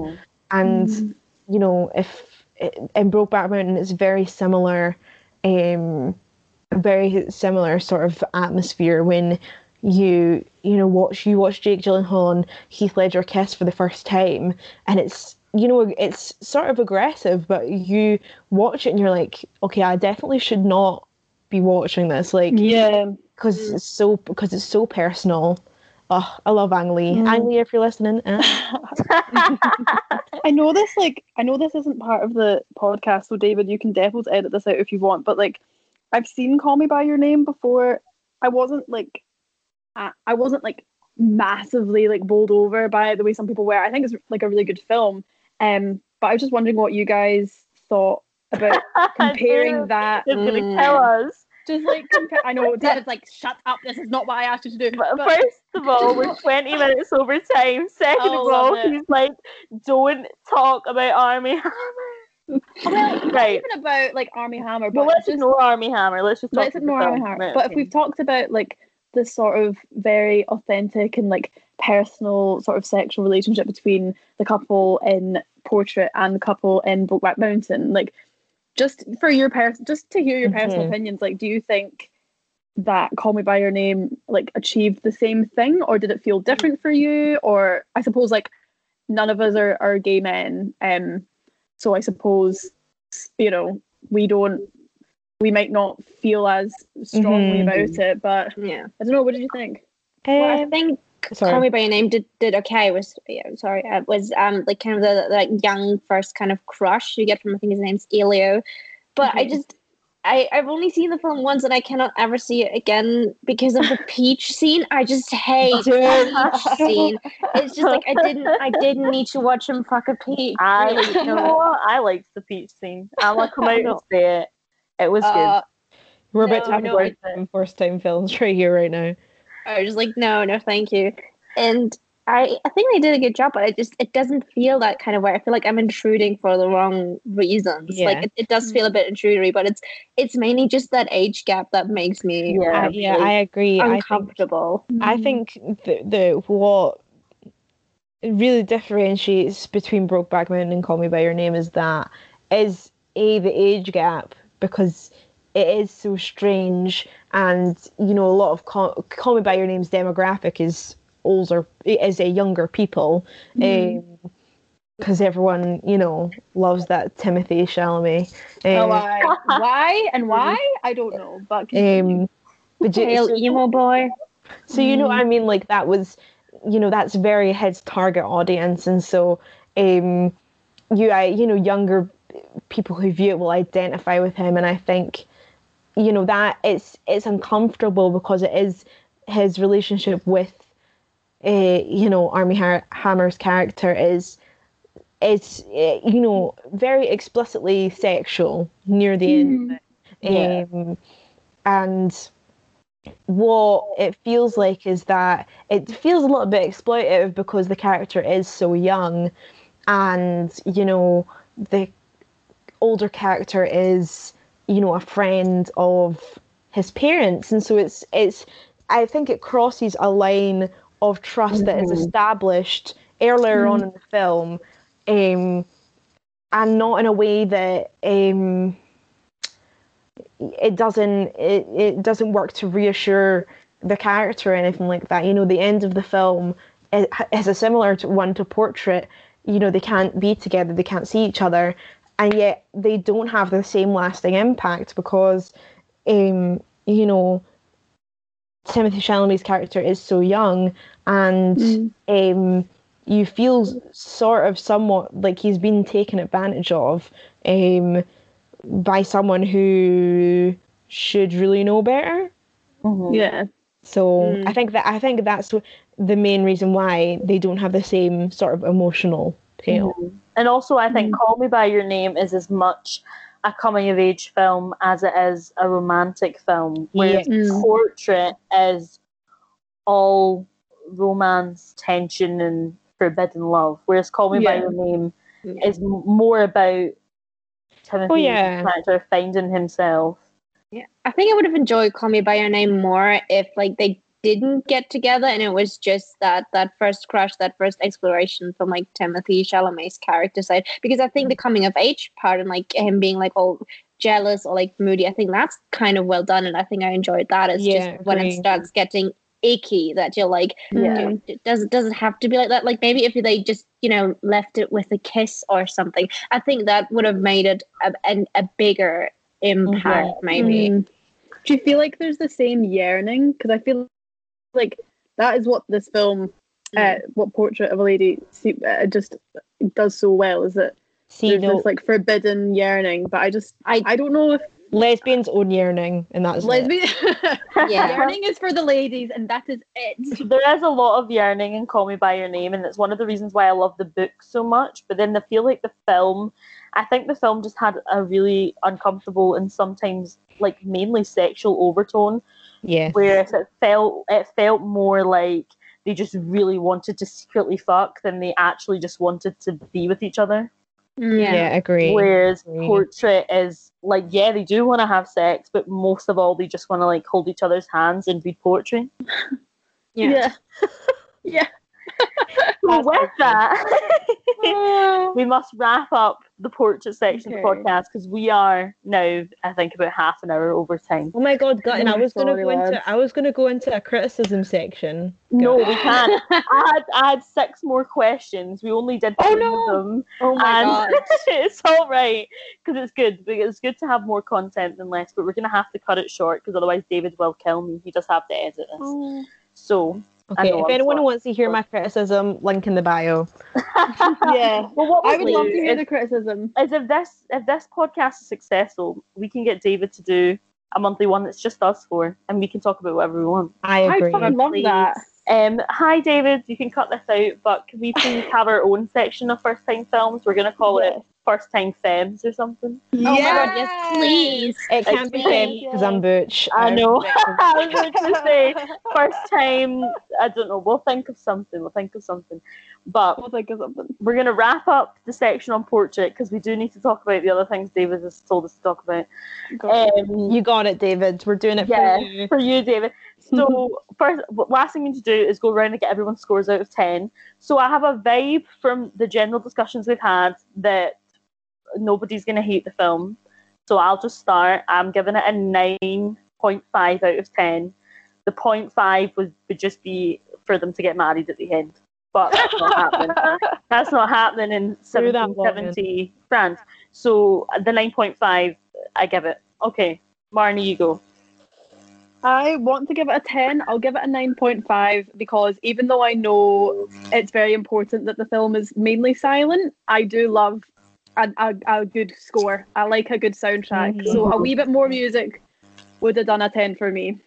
and
Mhm.
you know if in Brokeback Mountain it's very similar um very similar sort of atmosphere when you you know watch you watch Jake Gyllenhaal and Heath Ledger kiss for the first time and it's you know it's sort of aggressive but you watch it and you're like okay I definitely should not be watching this like
Yeah.
because it's so because it's so personal oh I love Ang Lee
Mm.
Ang Lee if you're listening eh? [laughs] [laughs]
I know this like I know this isn't part of the podcast, so David, you can definitely edit this out if you want. But like, I've seen Call Me by Your Name before. I wasn't like, I, I wasn't like massively like bowled over by the way some people were. I think it's like a really good film. Um, but I was just wondering what you guys thought about [laughs] comparing that.
It's gonna
Mm.
kill us.
Just like compa- I know Dad [laughs] David's like, shut up. This is not what I asked you to do.
But
But-
first of [laughs] all, we're 20 minutes over time. Second
Oh,
of all, he's like, don't talk about Armie Hammer.
well, not
Right.
even about like Armie Hammer, but
Well, let's
just
ignore Armie Hammer. Let's just talk
let's ignore
Armie.
Hammer. But if we've talked about like the sort of very authentic and like personal sort of sexual relationship between the couple in Portrait and the couple in Brokeback Mountain. Like, just for your person, just to hear your personal
Mhm.
opinions. Like, do you think that Call Me by Your Name like achieved the same thing, or did it feel different for you? Or I suppose like none of us are, are gay men, um, so I suppose you know we don't we might not feel as strongly
Mhm.
about it but
Yeah.
i don't know what did you think
Well, I
Um,
think
sorry.
Call Me by Your Name did did okay. Was yeah, sorry, uh, was um like kind of the, the like young first kind of crush you get from I think his name's Elio, but I
Mhm.
just. I, I've only seen the film once and I cannot ever see it again because of the [laughs] peach scene. I just hate the peach scene. It's just like I didn't I didn't need to watch him fuck a peach.
I,
really. [laughs]
you know? I liked the peach scene. I'm gonna come out and say it. It was
Uh,
We're about to have
no,
time, first time films right here, right now.
I was just like, no, no, thank you. And I, I think they did a good job, but it just it doesn't feel that kind of way. I feel like I'm intruding for the wrong reasons.
Yeah.
Like it, it does feel a bit intrudery, but it's it's mainly just that age gap that makes me.
Yeah.
I, yeah, I agree. I think
uncomfortable.
I mm-hmm. think the, the what really differentiates between Brokeback Mountain and Call Me by Your Name is that is a the age gap because it is so strange and you know a lot of Call, Call Me by Your Name's demographic is older is a younger people because everyone you know loves that Timothée Chalamet.
oh,
Um,
why why and [laughs] why i don't know but continue.
um, but ju-
Pale emo boy.
So you know what I mean? Like that was, you know, that's very his target audience, and so, um, you, I, you know, younger people who view it will identify with him, and I think, you know, that it's it's uncomfortable because it is his relationship with, uh, you know, Armie Har- Hammer's character is. It's uh, you know very explicitly sexual near the end of it,
Yeah.
um, and what it feels like is that it feels a little bit exploitative because the character is so young and you know the older character is you know a friend of his parents and so it's it's i think it crosses a line of trust that is established earlier on in the film um and not in a way that um it doesn't it, it doesn't work to reassure the character or anything like that. You know, the end of the film is, is a similar to one to Portrait. You know, they can't be together, they can't see each other, and yet they don't have the same lasting impact because, um, you know, Timothée Chalamet's character is so young, and um, you feel sort of somewhat like he's been taken advantage of. Um, by someone who should really know better.
Mhm.
yeah
So
Mm.
I think that I think that's the main reason why they don't have the same sort of emotional payoff.
And also, I think Call Me by Your Name is as much a coming of age film as it is a romantic film. Whereas
Yeah. Mm.
Portrait is all romance, tension, and forbidden love. Whereas Call Me by Your Name
Yeah.
is more about Timothée
Oh, yeah.
character finding himself.
Yeah, I think I would have enjoyed Call Me by Your Name more if like they didn't get together and it was just that that first crush, that first exploration from like Timothée Chalamet's character side. Because I think the coming of age part and like him being like all jealous or like moody, I think that's kind of well done, and I think I enjoyed that. It's
Yeah,
just when it starts getting icky that you're like
Yeah.
"Dude, it does does it have to be like that like maybe if they just you know left it with a kiss or something i think that would have made it a, a, a bigger impact maybe
Mm. do you feel like there's the same yearning because i feel like that is what this film uh, what portrait of a lady se- uh, just does so well is that
See,
there's
no,
this like forbidden yearning but i just
I-
i don't know if
lesbians own yearning, and that's it.
lesbian [laughs]
Yeah.
yearning is for the ladies and that is it [laughs]
there is a lot of yearning in Call Me by Your Name, and it's one of the reasons why I love the book so much. But then I feel like the film, I think the film just had a really uncomfortable and sometimes like mainly sexual overtone,
Yeah,
whereas it felt it felt more like they just really wanted to secretly fuck than they actually just wanted to be with each other. Mm.
Yeah, agree.
Whereas
agree.
portrait is like, yeah, they do want to have sex, but most of all, they just want to like hold each other's hands and read poetry. [laughs] [laughs]
Yeah.
Yeah.
So
That's [laughs]
with that, [laughs] we must wrap up the portrait section of the podcast because we are now, I think, about half an hour over time.
Oh my god, Gutton, I was gonna go into. I was gonna go into a criticism section.
No, we can't. [laughs] I had, I had six more questions. We only did
Oh, no.
of them.
Oh my
and
god.
it's all right because it's good. Because It's good to have more content than less, but we're gonna have to cut it short because otherwise David will kill me. He just have to edit this.
Oh.
So
Okay, if anyone
sorry.
wants to hear my criticism, link in the bio. [laughs]
Yeah.
Well, what
I
we'll
would love to hear
is,
the criticism.
is if this if this podcast is successful, we can get David to do a monthly one that's just us four, and we can talk about whatever we want.
I agree.
I
agree.
fucking love that.
Um, hi David, you can cut this out, but can we please have our own section of first time films? We're gonna call it first time femmes or something.
Oh my god, yes, please.
It can't be
Please.
because I'm Butch.
I know. [laughs] I was going to say first time. I don't know. We'll think of something. We'll think of something. But
We'll think of something.
we're going to wrap up the section on portrait because we do need to talk about the other things David has told us to talk about. Um,
You got it, David. We're doing it
yeah,
for you.
for you, David. So [laughs] first, last thing we need to do is go around and get everyone's scores out of ten. So I have a vibe from the general discussions we've had that nobody's going to hate the film. So I'll just start. I'm giving it a nine point five out of ten. The point five would, would just be for them to get married at the end, but that's not happening. [laughs] That's not happening in
Through
1770 France. So the nine point five, I give it. Okay, Marnie, you go.
I want to give it a 10. I'll give it a 9.5 because even though I know it's very important that the film is mainly silent, I do love a, a, a good score. I like a good soundtrack. So a wee bit more music would have done a 10 for me.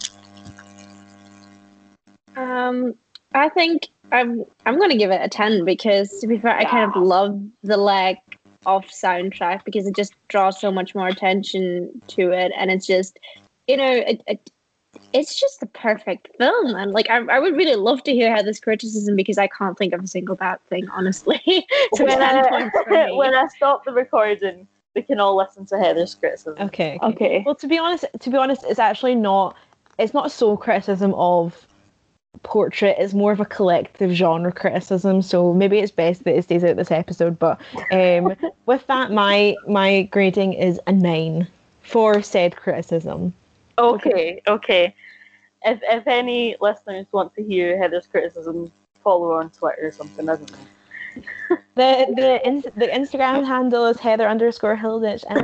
Um, I think I'm I'm gonna give it a ten because to be fair, I kind of love the lack of soundtrack because it just draws so much more attention to it, and it's just you know it, it it's just the perfect film, and like I I would really love to hear how this criticism because I can't think of a single bad thing honestly. [laughs] so
when, I,
points for [laughs] me.
when I stop the recording, we can all listen to Heather's criticism.
Okay.
Okay.
Well, to be honest, to be honest, it's actually not. It's not a sole criticism of portrait. It's more of a collective genre criticism. So maybe it's best that it stays out this episode. But um, [laughs] with that, my my grading is a nine for said criticism.
Okay, okay. If if any listeners want to hear Heather's criticism, follow her on Twitter or something. I don't know. [laughs]
The the in, the Instagram handle is Heather underscore Hilditch. And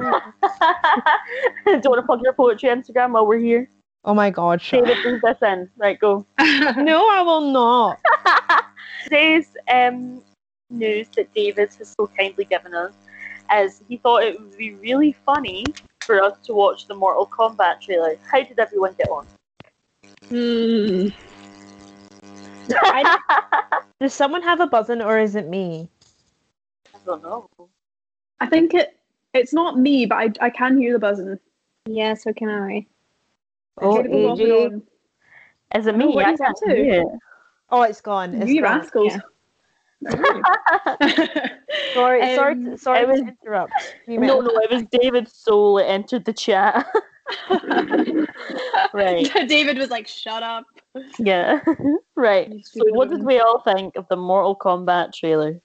Do you want to plug your poetry Instagram while we're here?
oh my God, shut
David, leave this in. Right, go. [laughs]
No, I will not. [laughs]
Today's um, news that David has so kindly given us is he thought it would be really funny for us to watch the Mortal Kombat trailer. How did everyone get on?
Hmm. [laughs]
Does someone have a button or is it me?
I don't know.
I think it it's not me, but I, I can hear the buzzing.
Yeah, so can I.
Oh,
It goes off and
AJ.
Is it
know
me?
what
I
he's up
can't it.
Oh, it's gone. It's
you
gone.
rascals.
Sorry, [laughs] sorry,
Um,
to, sorry
it was-
to interrupt. You
no, no, it was David's soul that entered the chat. [laughs] right. [laughs]
David was like, "Shut up."
Yeah. right. So, what did we all think of the Mortal Kombat trailer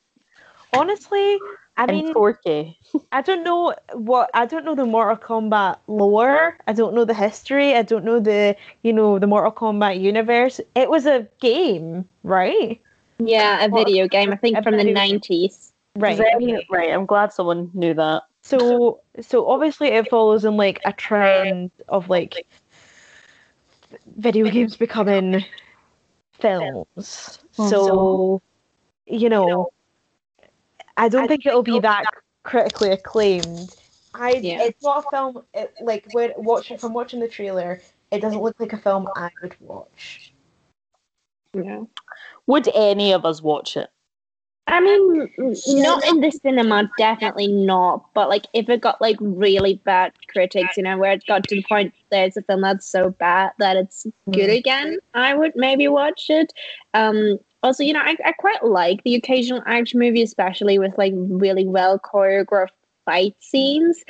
Honestly, I
in
mean,
4K?
I don't know what I don't know the Mortal Kombat lore. I don't know the history. I don't know the you know the Mortal Kombat universe. It was a game, right?
Yeah, a
What-
video game. I think from the nineties.
Right.
Does right. I'm glad someone knew that.
So so obviously it follows in like a trend of like video games becoming films.
Mhm.
So you know, I don't think it'll be that critically acclaimed. I
Yeah.
it's not a film it, like when watching from watching the trailer, it doesn't look like a film I would watch.
Yeah.
Would any of us watch it?
I mean, not in the cinema, definitely not. But like, if it got like really bad critics, you know, where it got to the point there's a film that's so bad that it's good again, I would maybe watch it. Um, Also, you know, I, I quite like the occasional action movie, especially with like really well choreographed fight scenes.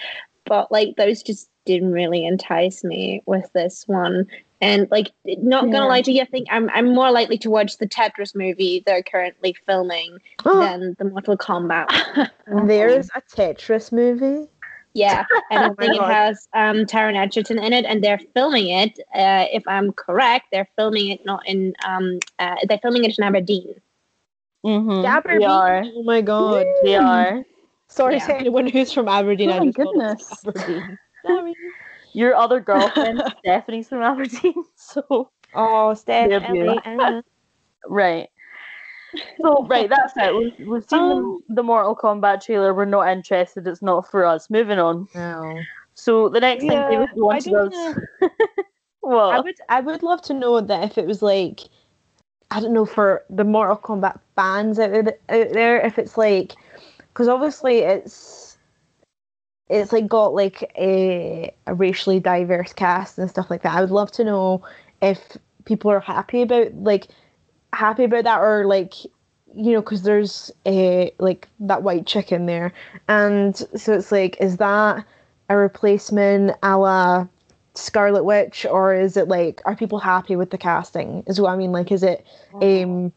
But like those just didn't really entice me with this one. And like, not gonna
Yeah.
lie to you, I think I'm I'm more likely to watch the Tetris movie they're currently filming [gasps] than the Mortal Kombat.
There's a Tetris movie.
Yeah, and [laughs]
Oh
I
my
think it has um, Taron Egerton in it, and they're filming it. Uh, if I'm correct, they're filming it not in. Um, uh, they're filming it in Aberdeen.
Mm-hmm.
Aberdeen.
Are.
Oh my god.
They are.
Sorry
Yeah.
to anyone who's from Aberdeen.
Oh
I
my
just thought it was
goodness.
Aberdeen. Sorry.
Your other girlfriend, [laughs] Stephanie's from Aberdeen. [laughs] So
Oh, Steph.
They're right. So right, that's it. We've, we've seen
Um,
the, the Mortal Kombat trailer. We're not interested. It's not for us. Moving on.
No.
So the next
Yeah,
thing David
I
wanted
don't
us. [laughs] well,
I would I would love to know that if it was like I don't know for the Mortal Kombat fans out there, out there if it's like because obviously it's it's like got like a, a racially diverse cast and stuff like that. I would love to know if people are happy about like happy about that or like you know because there's a like that white chick in there and so it's like is that a replacement a la Scarlet Witch, or is it like are people happy with the casting? Is what I mean. Like, is it um,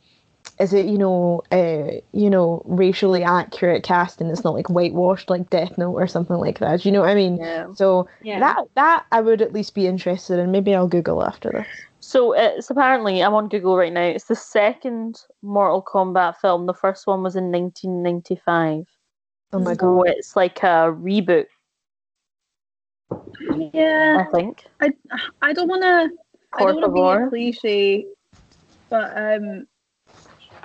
is it you know uh you know racially accurate casting? It's not like whitewashed like Death Note or something like that. You know what I mean?
yeah.
So
Yeah.
that that I would at least be interested in. Maybe I'll Google after this.
So it's apparently I'm on Google right now. It's the second Mortal Kombat film. The first one was in 1995.
Oh my
So
god!
it's like a reboot,
yeah,
I think.
I I don't want to. I don't want to be a
favor.
cliche, but um,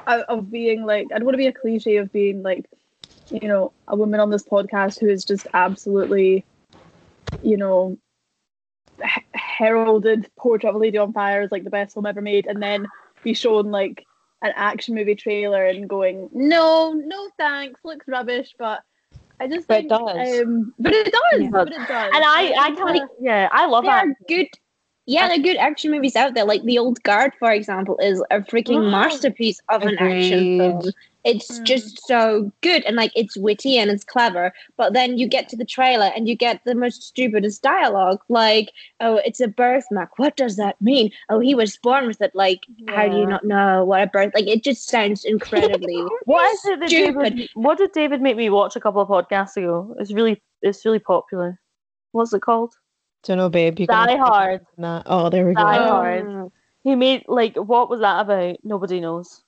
of- of being like I don't want to be a cliche of being like, you know, a woman on this podcast who is just absolutely, you know, he- heralded Portrait of a Lady on Fire as like the best film ever made, and then be shown like an action movie trailer and going, no, no thanks, looks rubbish, but. I just
But it does.
Um, but it does.
Yeah.
But it does.
And I, I
think, uh,
kind of, yeah, I love
There
that.
are good. Yeah, there are good action movies out there. Like The Old Guard, for example, is a freaking
Oh,
masterpiece of an action film. It's
Mm.
just so good and like it's witty and it's clever. But then you get to the trailer and you get the most stupidest dialogue. Like, oh, it's a birthmark. What does that mean? Oh, he was born with it. Like, how do you not know what a birth? Like, it just sounds incredibly. [laughs]
What is it that
Stupid.
David? What did David make me watch a couple of podcasts ago? It's really, it's really popular. What's it called?
Don't know, babe. You
Die Hard.
That. Oh, there we go.
Die. Hard. He made like what was that about? Nobody knows.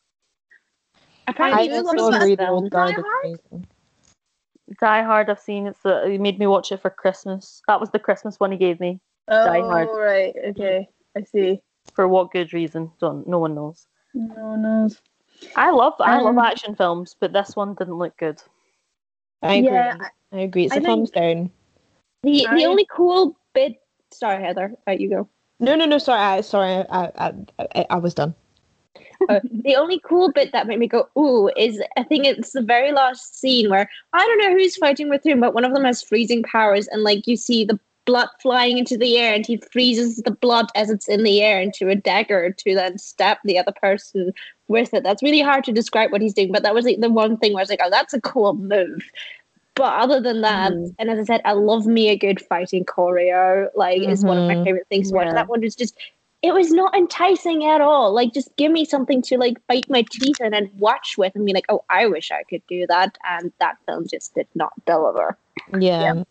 Apparently,
I
it's a
also
Christmas
agree the
film.
Die Hard?
amazing.
Die Hard. I've seen. It's the. He made me watch it for Christmas. That was the Christmas one he gave me. Die
Oh,
Hard.
right. Okay. I see.
For what good reason? Don't. No one knows.
No, no.
I love. I love
Um,
action films, but this one didn't look good.
I agree.
Yeah,
I agree. It's
I
a thumbs down.
The,
I-
the only cool bit. Sorry, Heather. You go.
No, no, no. Sorry, I, sorry. I, I, I, I was done.
Uh, the only cool bit that made me go ooh is I think it's the very last scene where I don't know who's fighting with whom, but one of them has freezing powers, and like you see the blood flying into the air, and he freezes the blood as it's in the air into a dagger to then stab the other person with it. That's really hard to describe what he's doing, but that was like the one thing where I was like, oh, that's a cool move. But other than that,
Mhm.
and as I said, I love me a good fighting choreo. Like, it's one of my
Mhm.
favorite things to watch.
Yeah.
That one was just it was not enticing at all. Like, just give me something to like bite my teeth in and watch with, and be like, oh, I wish I could do that. And that film just did not deliver.
Yeah.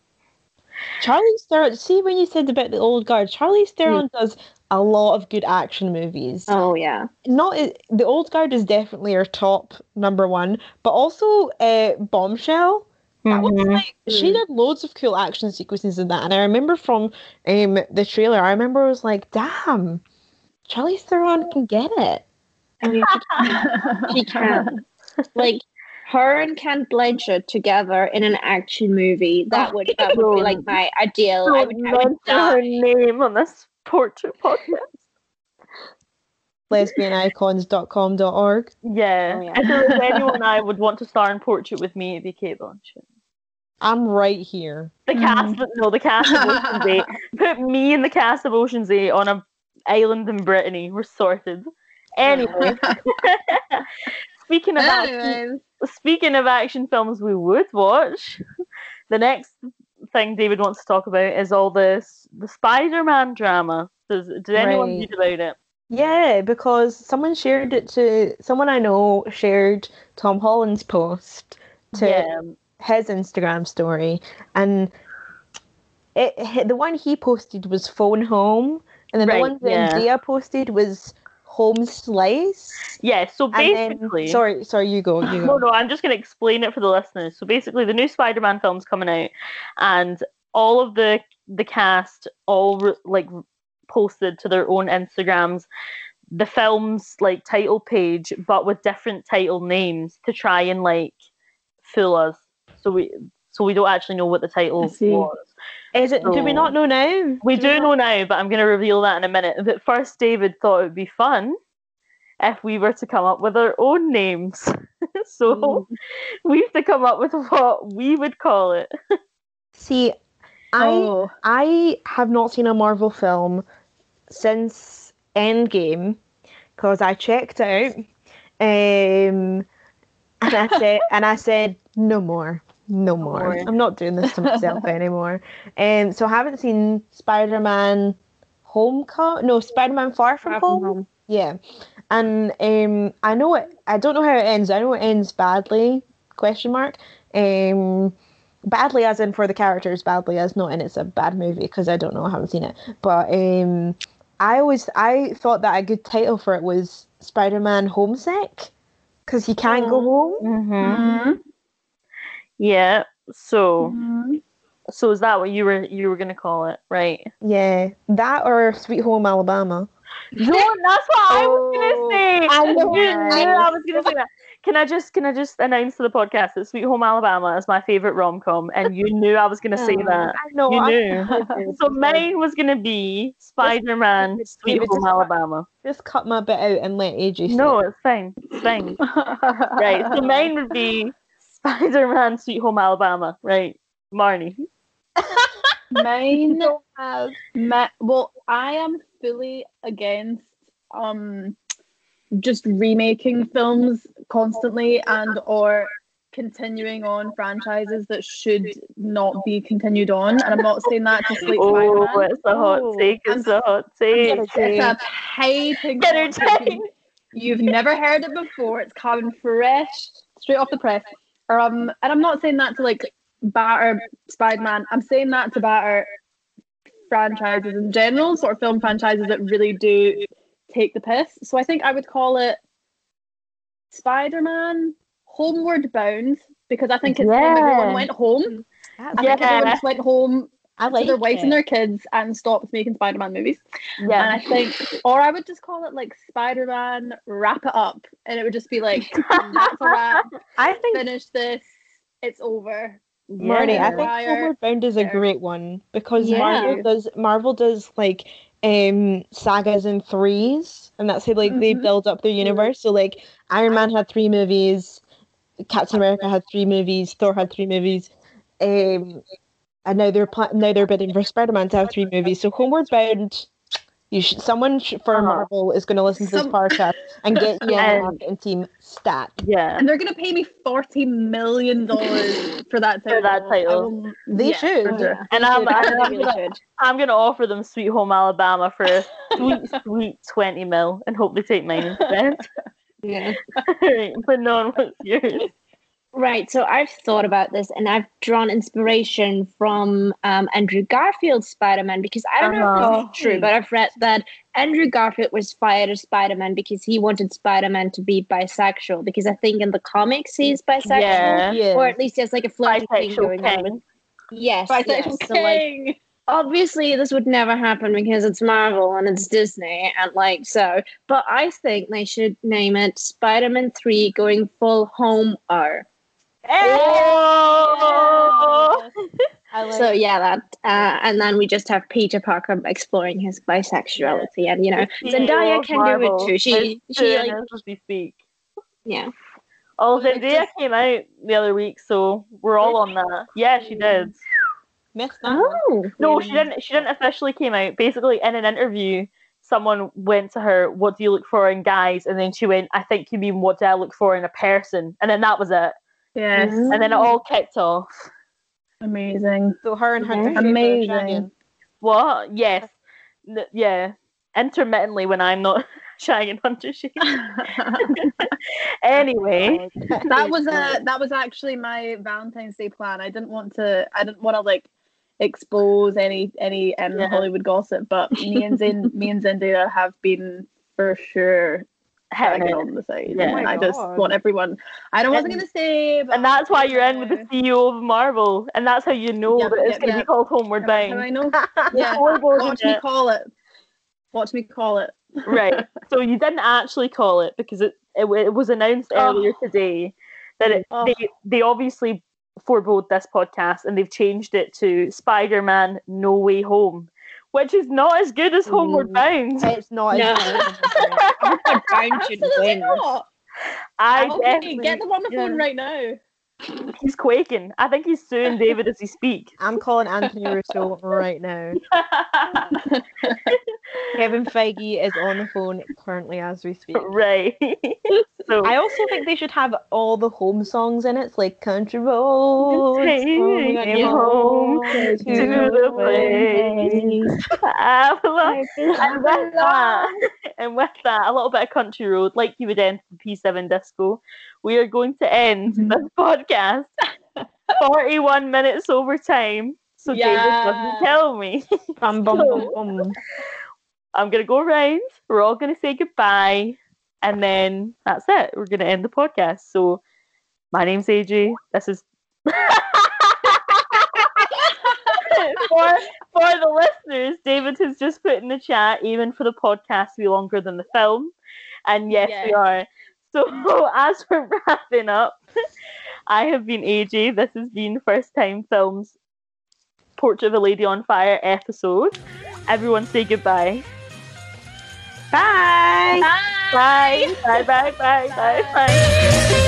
Charlize Theron. See when you said about the old guard, Charlize Theron does a lot of good action movies.
Oh yeah,
Not the old guard is definitely our top number one, but also uh, Bombshell. That was
Mhm.
like she
Mm.
did loads of cool action sequences in that, and I remember from um the trailer. I remember I was like, "Damn, Charlize Theron can get it."
I mean, she, she can. [laughs] like her and Cate Blanchett together in an action movie. That would that would be like [laughs] my ideal. I would, I would
her name on this portrait podcast.
Lesbianicons.com.org.
Yeah.
Oh, yeah.
If there was anyone I [laughs] would want to star in Portrait with me, it'd be Cate Blanchett.
I'm right here.
The mm-hmm. cast, no, the cast of Ocean's Eight. [laughs] Put me in the cast of Ocean's Eight on a island in Brittany. We're sorted. Anyway, [laughs] speaking of action, speaking of action films we would watch, the next thing David wants to talk about is all this the Spider-Man drama. Does did anyone
Right.
read about it?
Yeah, because someone shared it to someone I know shared Tom Holland's post to
yeah,
his Instagram story, and it, the one he posted was phone home, and then
Right,
the one that
yeah.
Posted was home slice.
yeah. So basically,
then, sorry, sorry, you go, you
No, no, I'm just going to explain it for the listeners. So basically, the new Spider-Man film's coming out, and all of the the cast all re- like posted to their own Instagrams the film's like title page, but with different title names to try and like fool us. So we so we don't actually know what the title was.
Is it? Do we not know now?
We do know now, but I'm going to reveal that in a minute. But first, David thought it would be fun if we were to come up with our own names. [laughs] so we have to come up with what we would call it. [laughs]
See, I
oh,
I have not seen a Marvel film since Endgame because I checked out, um, and I said and I said no more, no more.
more.
I'm not doing this to myself [laughs] anymore. Um, so I haven't seen Spider Man Homecoming. No, Spider Man Far From
Far from
Home.
home.
Yeah, and um, I know it. I don't know how it ends. I know it ends badly. Question mark. Um, badly as in for the characters, badly as not in it's a bad movie because I don't know. I haven't seen it. But um, I always I thought that a good title for it was Spider Man Homesick because he can't go home.
Mm-hmm.
mhm,
Yeah. So
mhm.
so is that what you were you were gonna call it, right?
Yeah, that or Sweet Home Alabama. [laughs]
No, that's what I was gonna
Oh,
say.
I know.
You knew I was gonna say that. Can I just can I just announce to the podcast that Sweet Home Alabama is my favorite rom com, and you knew I was gonna say [laughs] that.
I know.
You
I-
knew. [laughs] So mine was gonna be Spider Man Sweet Home
just-
Alabama.
Just cut my bit out and let AJ.
No,
it.
it's fine. It's fine. Right. So mine would be Spider Man Sweet Home Alabama. Right. Marnie.
Mine
So bad.
Ma- well, I am fully against um just remaking films constantly and or continuing on franchises that should not be continued on. And I'm not saying that to slate
Oh,
Spider-Man.
it's a hot
Oh,
take. It's a hot take.
It's, it's a piping
Get her
take.
take.
You've never heard it before. It's coming fresh, straight off the press. Um, and I'm not saying that to like batter Spider-Man. I'm saying that to batter franchises in general, sort of film franchises that really do take the piss. So I think I would call it Spider-Man Homeward Bound because I think it's
Yeah.
everyone went home.
That's
I think
Yeah.
everyone just went home
I
to
like
their wives
it.
and their kids and stopped making Spider-Man movies. Yeah. And
Yeah.
I think, or I would just call it like Spider Man wrap it up. And it would just be like, that's a wrap, [laughs]
I think
finish this, it's over.
Marty, I think. Homeward Bound is a great one because
Yeah.
Marvel does Marvel does like um sagas in threes, and that's how like they
Mhm.
build up their universe. So like Iron Man had three movies, Captain America had three movies, Thor had three movies, um, and now they're pla- now they're bidding for Spider Man to have three movies. So Homeward Bound. You should, someone sh- for
Uh-huh.
Marvel is going to listen to this
Some-
podcast and get [laughs] you
And-
team stat.
Yeah.
And they're going to pay me $40 million for that title.
that title.
I will-
They
yeah,
should.
sure.
And I'm,
I
I'm,
really
gonna,
should.
I'm gonna offer them Sweet Home Alabama for a sweet, [laughs] sweet 20 mil and hope they take mine instead.
Yeah.
right, [laughs] but no, one wants yours?
Right. So I've thought about this and I've drawn inspiration from um, Andrew Garfield's Spider Man because I don't know if
Uh-huh.
this is true, but I've read that Andrew Garfield was fired as Spider Man because he wanted Spider Man to be bisexual. Because I think in the comics he's bisexual,
Yeah.
Yeah.
or at least there's like a flirty thing
Bisexual
going on. Yes.
Bisexual
yes. So, like,
king.
obviously this would never happen because it's Marvel and it's Disney and like so. But I think they should name it Spider-Man 3 going full home R.
Oh! [laughs]
Like
So yeah, that uh, and then we just have Peter Parker exploring his bisexuality and you know Zendaya can
Marvel.
do it too. She
It's
she
doing
like
as we speak.
yeah.
Oh, Zendaya
just-
came out the other week, so we're all on that. Yeah, she did.
missed that.
Oh
No, she didn't. She didn't officially came out. Basically, in an interview, someone went to her, "What do you look for in guys?" And then she went, "I think you mean what do I look for in a person?" And then that was it.
Yes.
And then it all kicked off.
Amazing.
So her and Hunter. Are
Amazing.
What? Yes. N- yeah. Intermittently when I'm not [laughs] shagging Hunter Schafer. [laughs] anyway,
that was a that was actually my Valentine's Day plan. I didn't want to I didn't want to like expose any any um,
Yeah.
Hollywood gossip, but me and Zin me and Zendaya have been for sure
It.
on the side.
Yeah.
Oh
I just want everyone. I don't wasn't
And-
gonna say,
and that's why you're in with the CEO of Marvel, and that's how you know that it's to be called Homeward Bound.
I know. [laughs] Yeah, watch me call it. Watch me call it.
right. [laughs] So you didn't actually call it because it it, it was announced
Oh.
earlier today that it,
Oh.
they they obviously forebode this podcast and they've changed it to Spider-Man No Way Home, which is not as good as Homeward
Mm.
Bound.
It's not.
No.
as
Bound [laughs] should win.
I
okay,
definitely
get them on the phone
yeah.
right now.
He's quaking. I think he's suing David as he speak. [laughs]
I'm calling Anthony Russo right now. [laughs] Kevin Feige is on the phone currently as we speak.
right. [laughs] so
I also think they should have all the home songs in it. It's like Country Roads.
Take
going
me home to the place I belong. And with that, and with that, a little bit of country road, like you would end the P7 disco. We are going to end
Mhm.
this podcast [laughs] 41 minutes over time. So David
Yeah.
doesn't tell me. [laughs]
Bum, bum, bum, bum.
I'm gonna go around. We're all gonna say goodbye, and then that's it. We're gonna end the podcast. So, my name's AJ. This is [laughs] for for the listeners. David has just put in the chat, even for the podcast to be longer than the film, and yes, we are. So, [laughs] as we're wrapping up, [laughs] I have been AJ. This has been First Time Films Portrait of a Lady on Fire episode. Everyone say goodbye.
Bye.
Bye. Bye. Bye. Bye. Bye. Bye.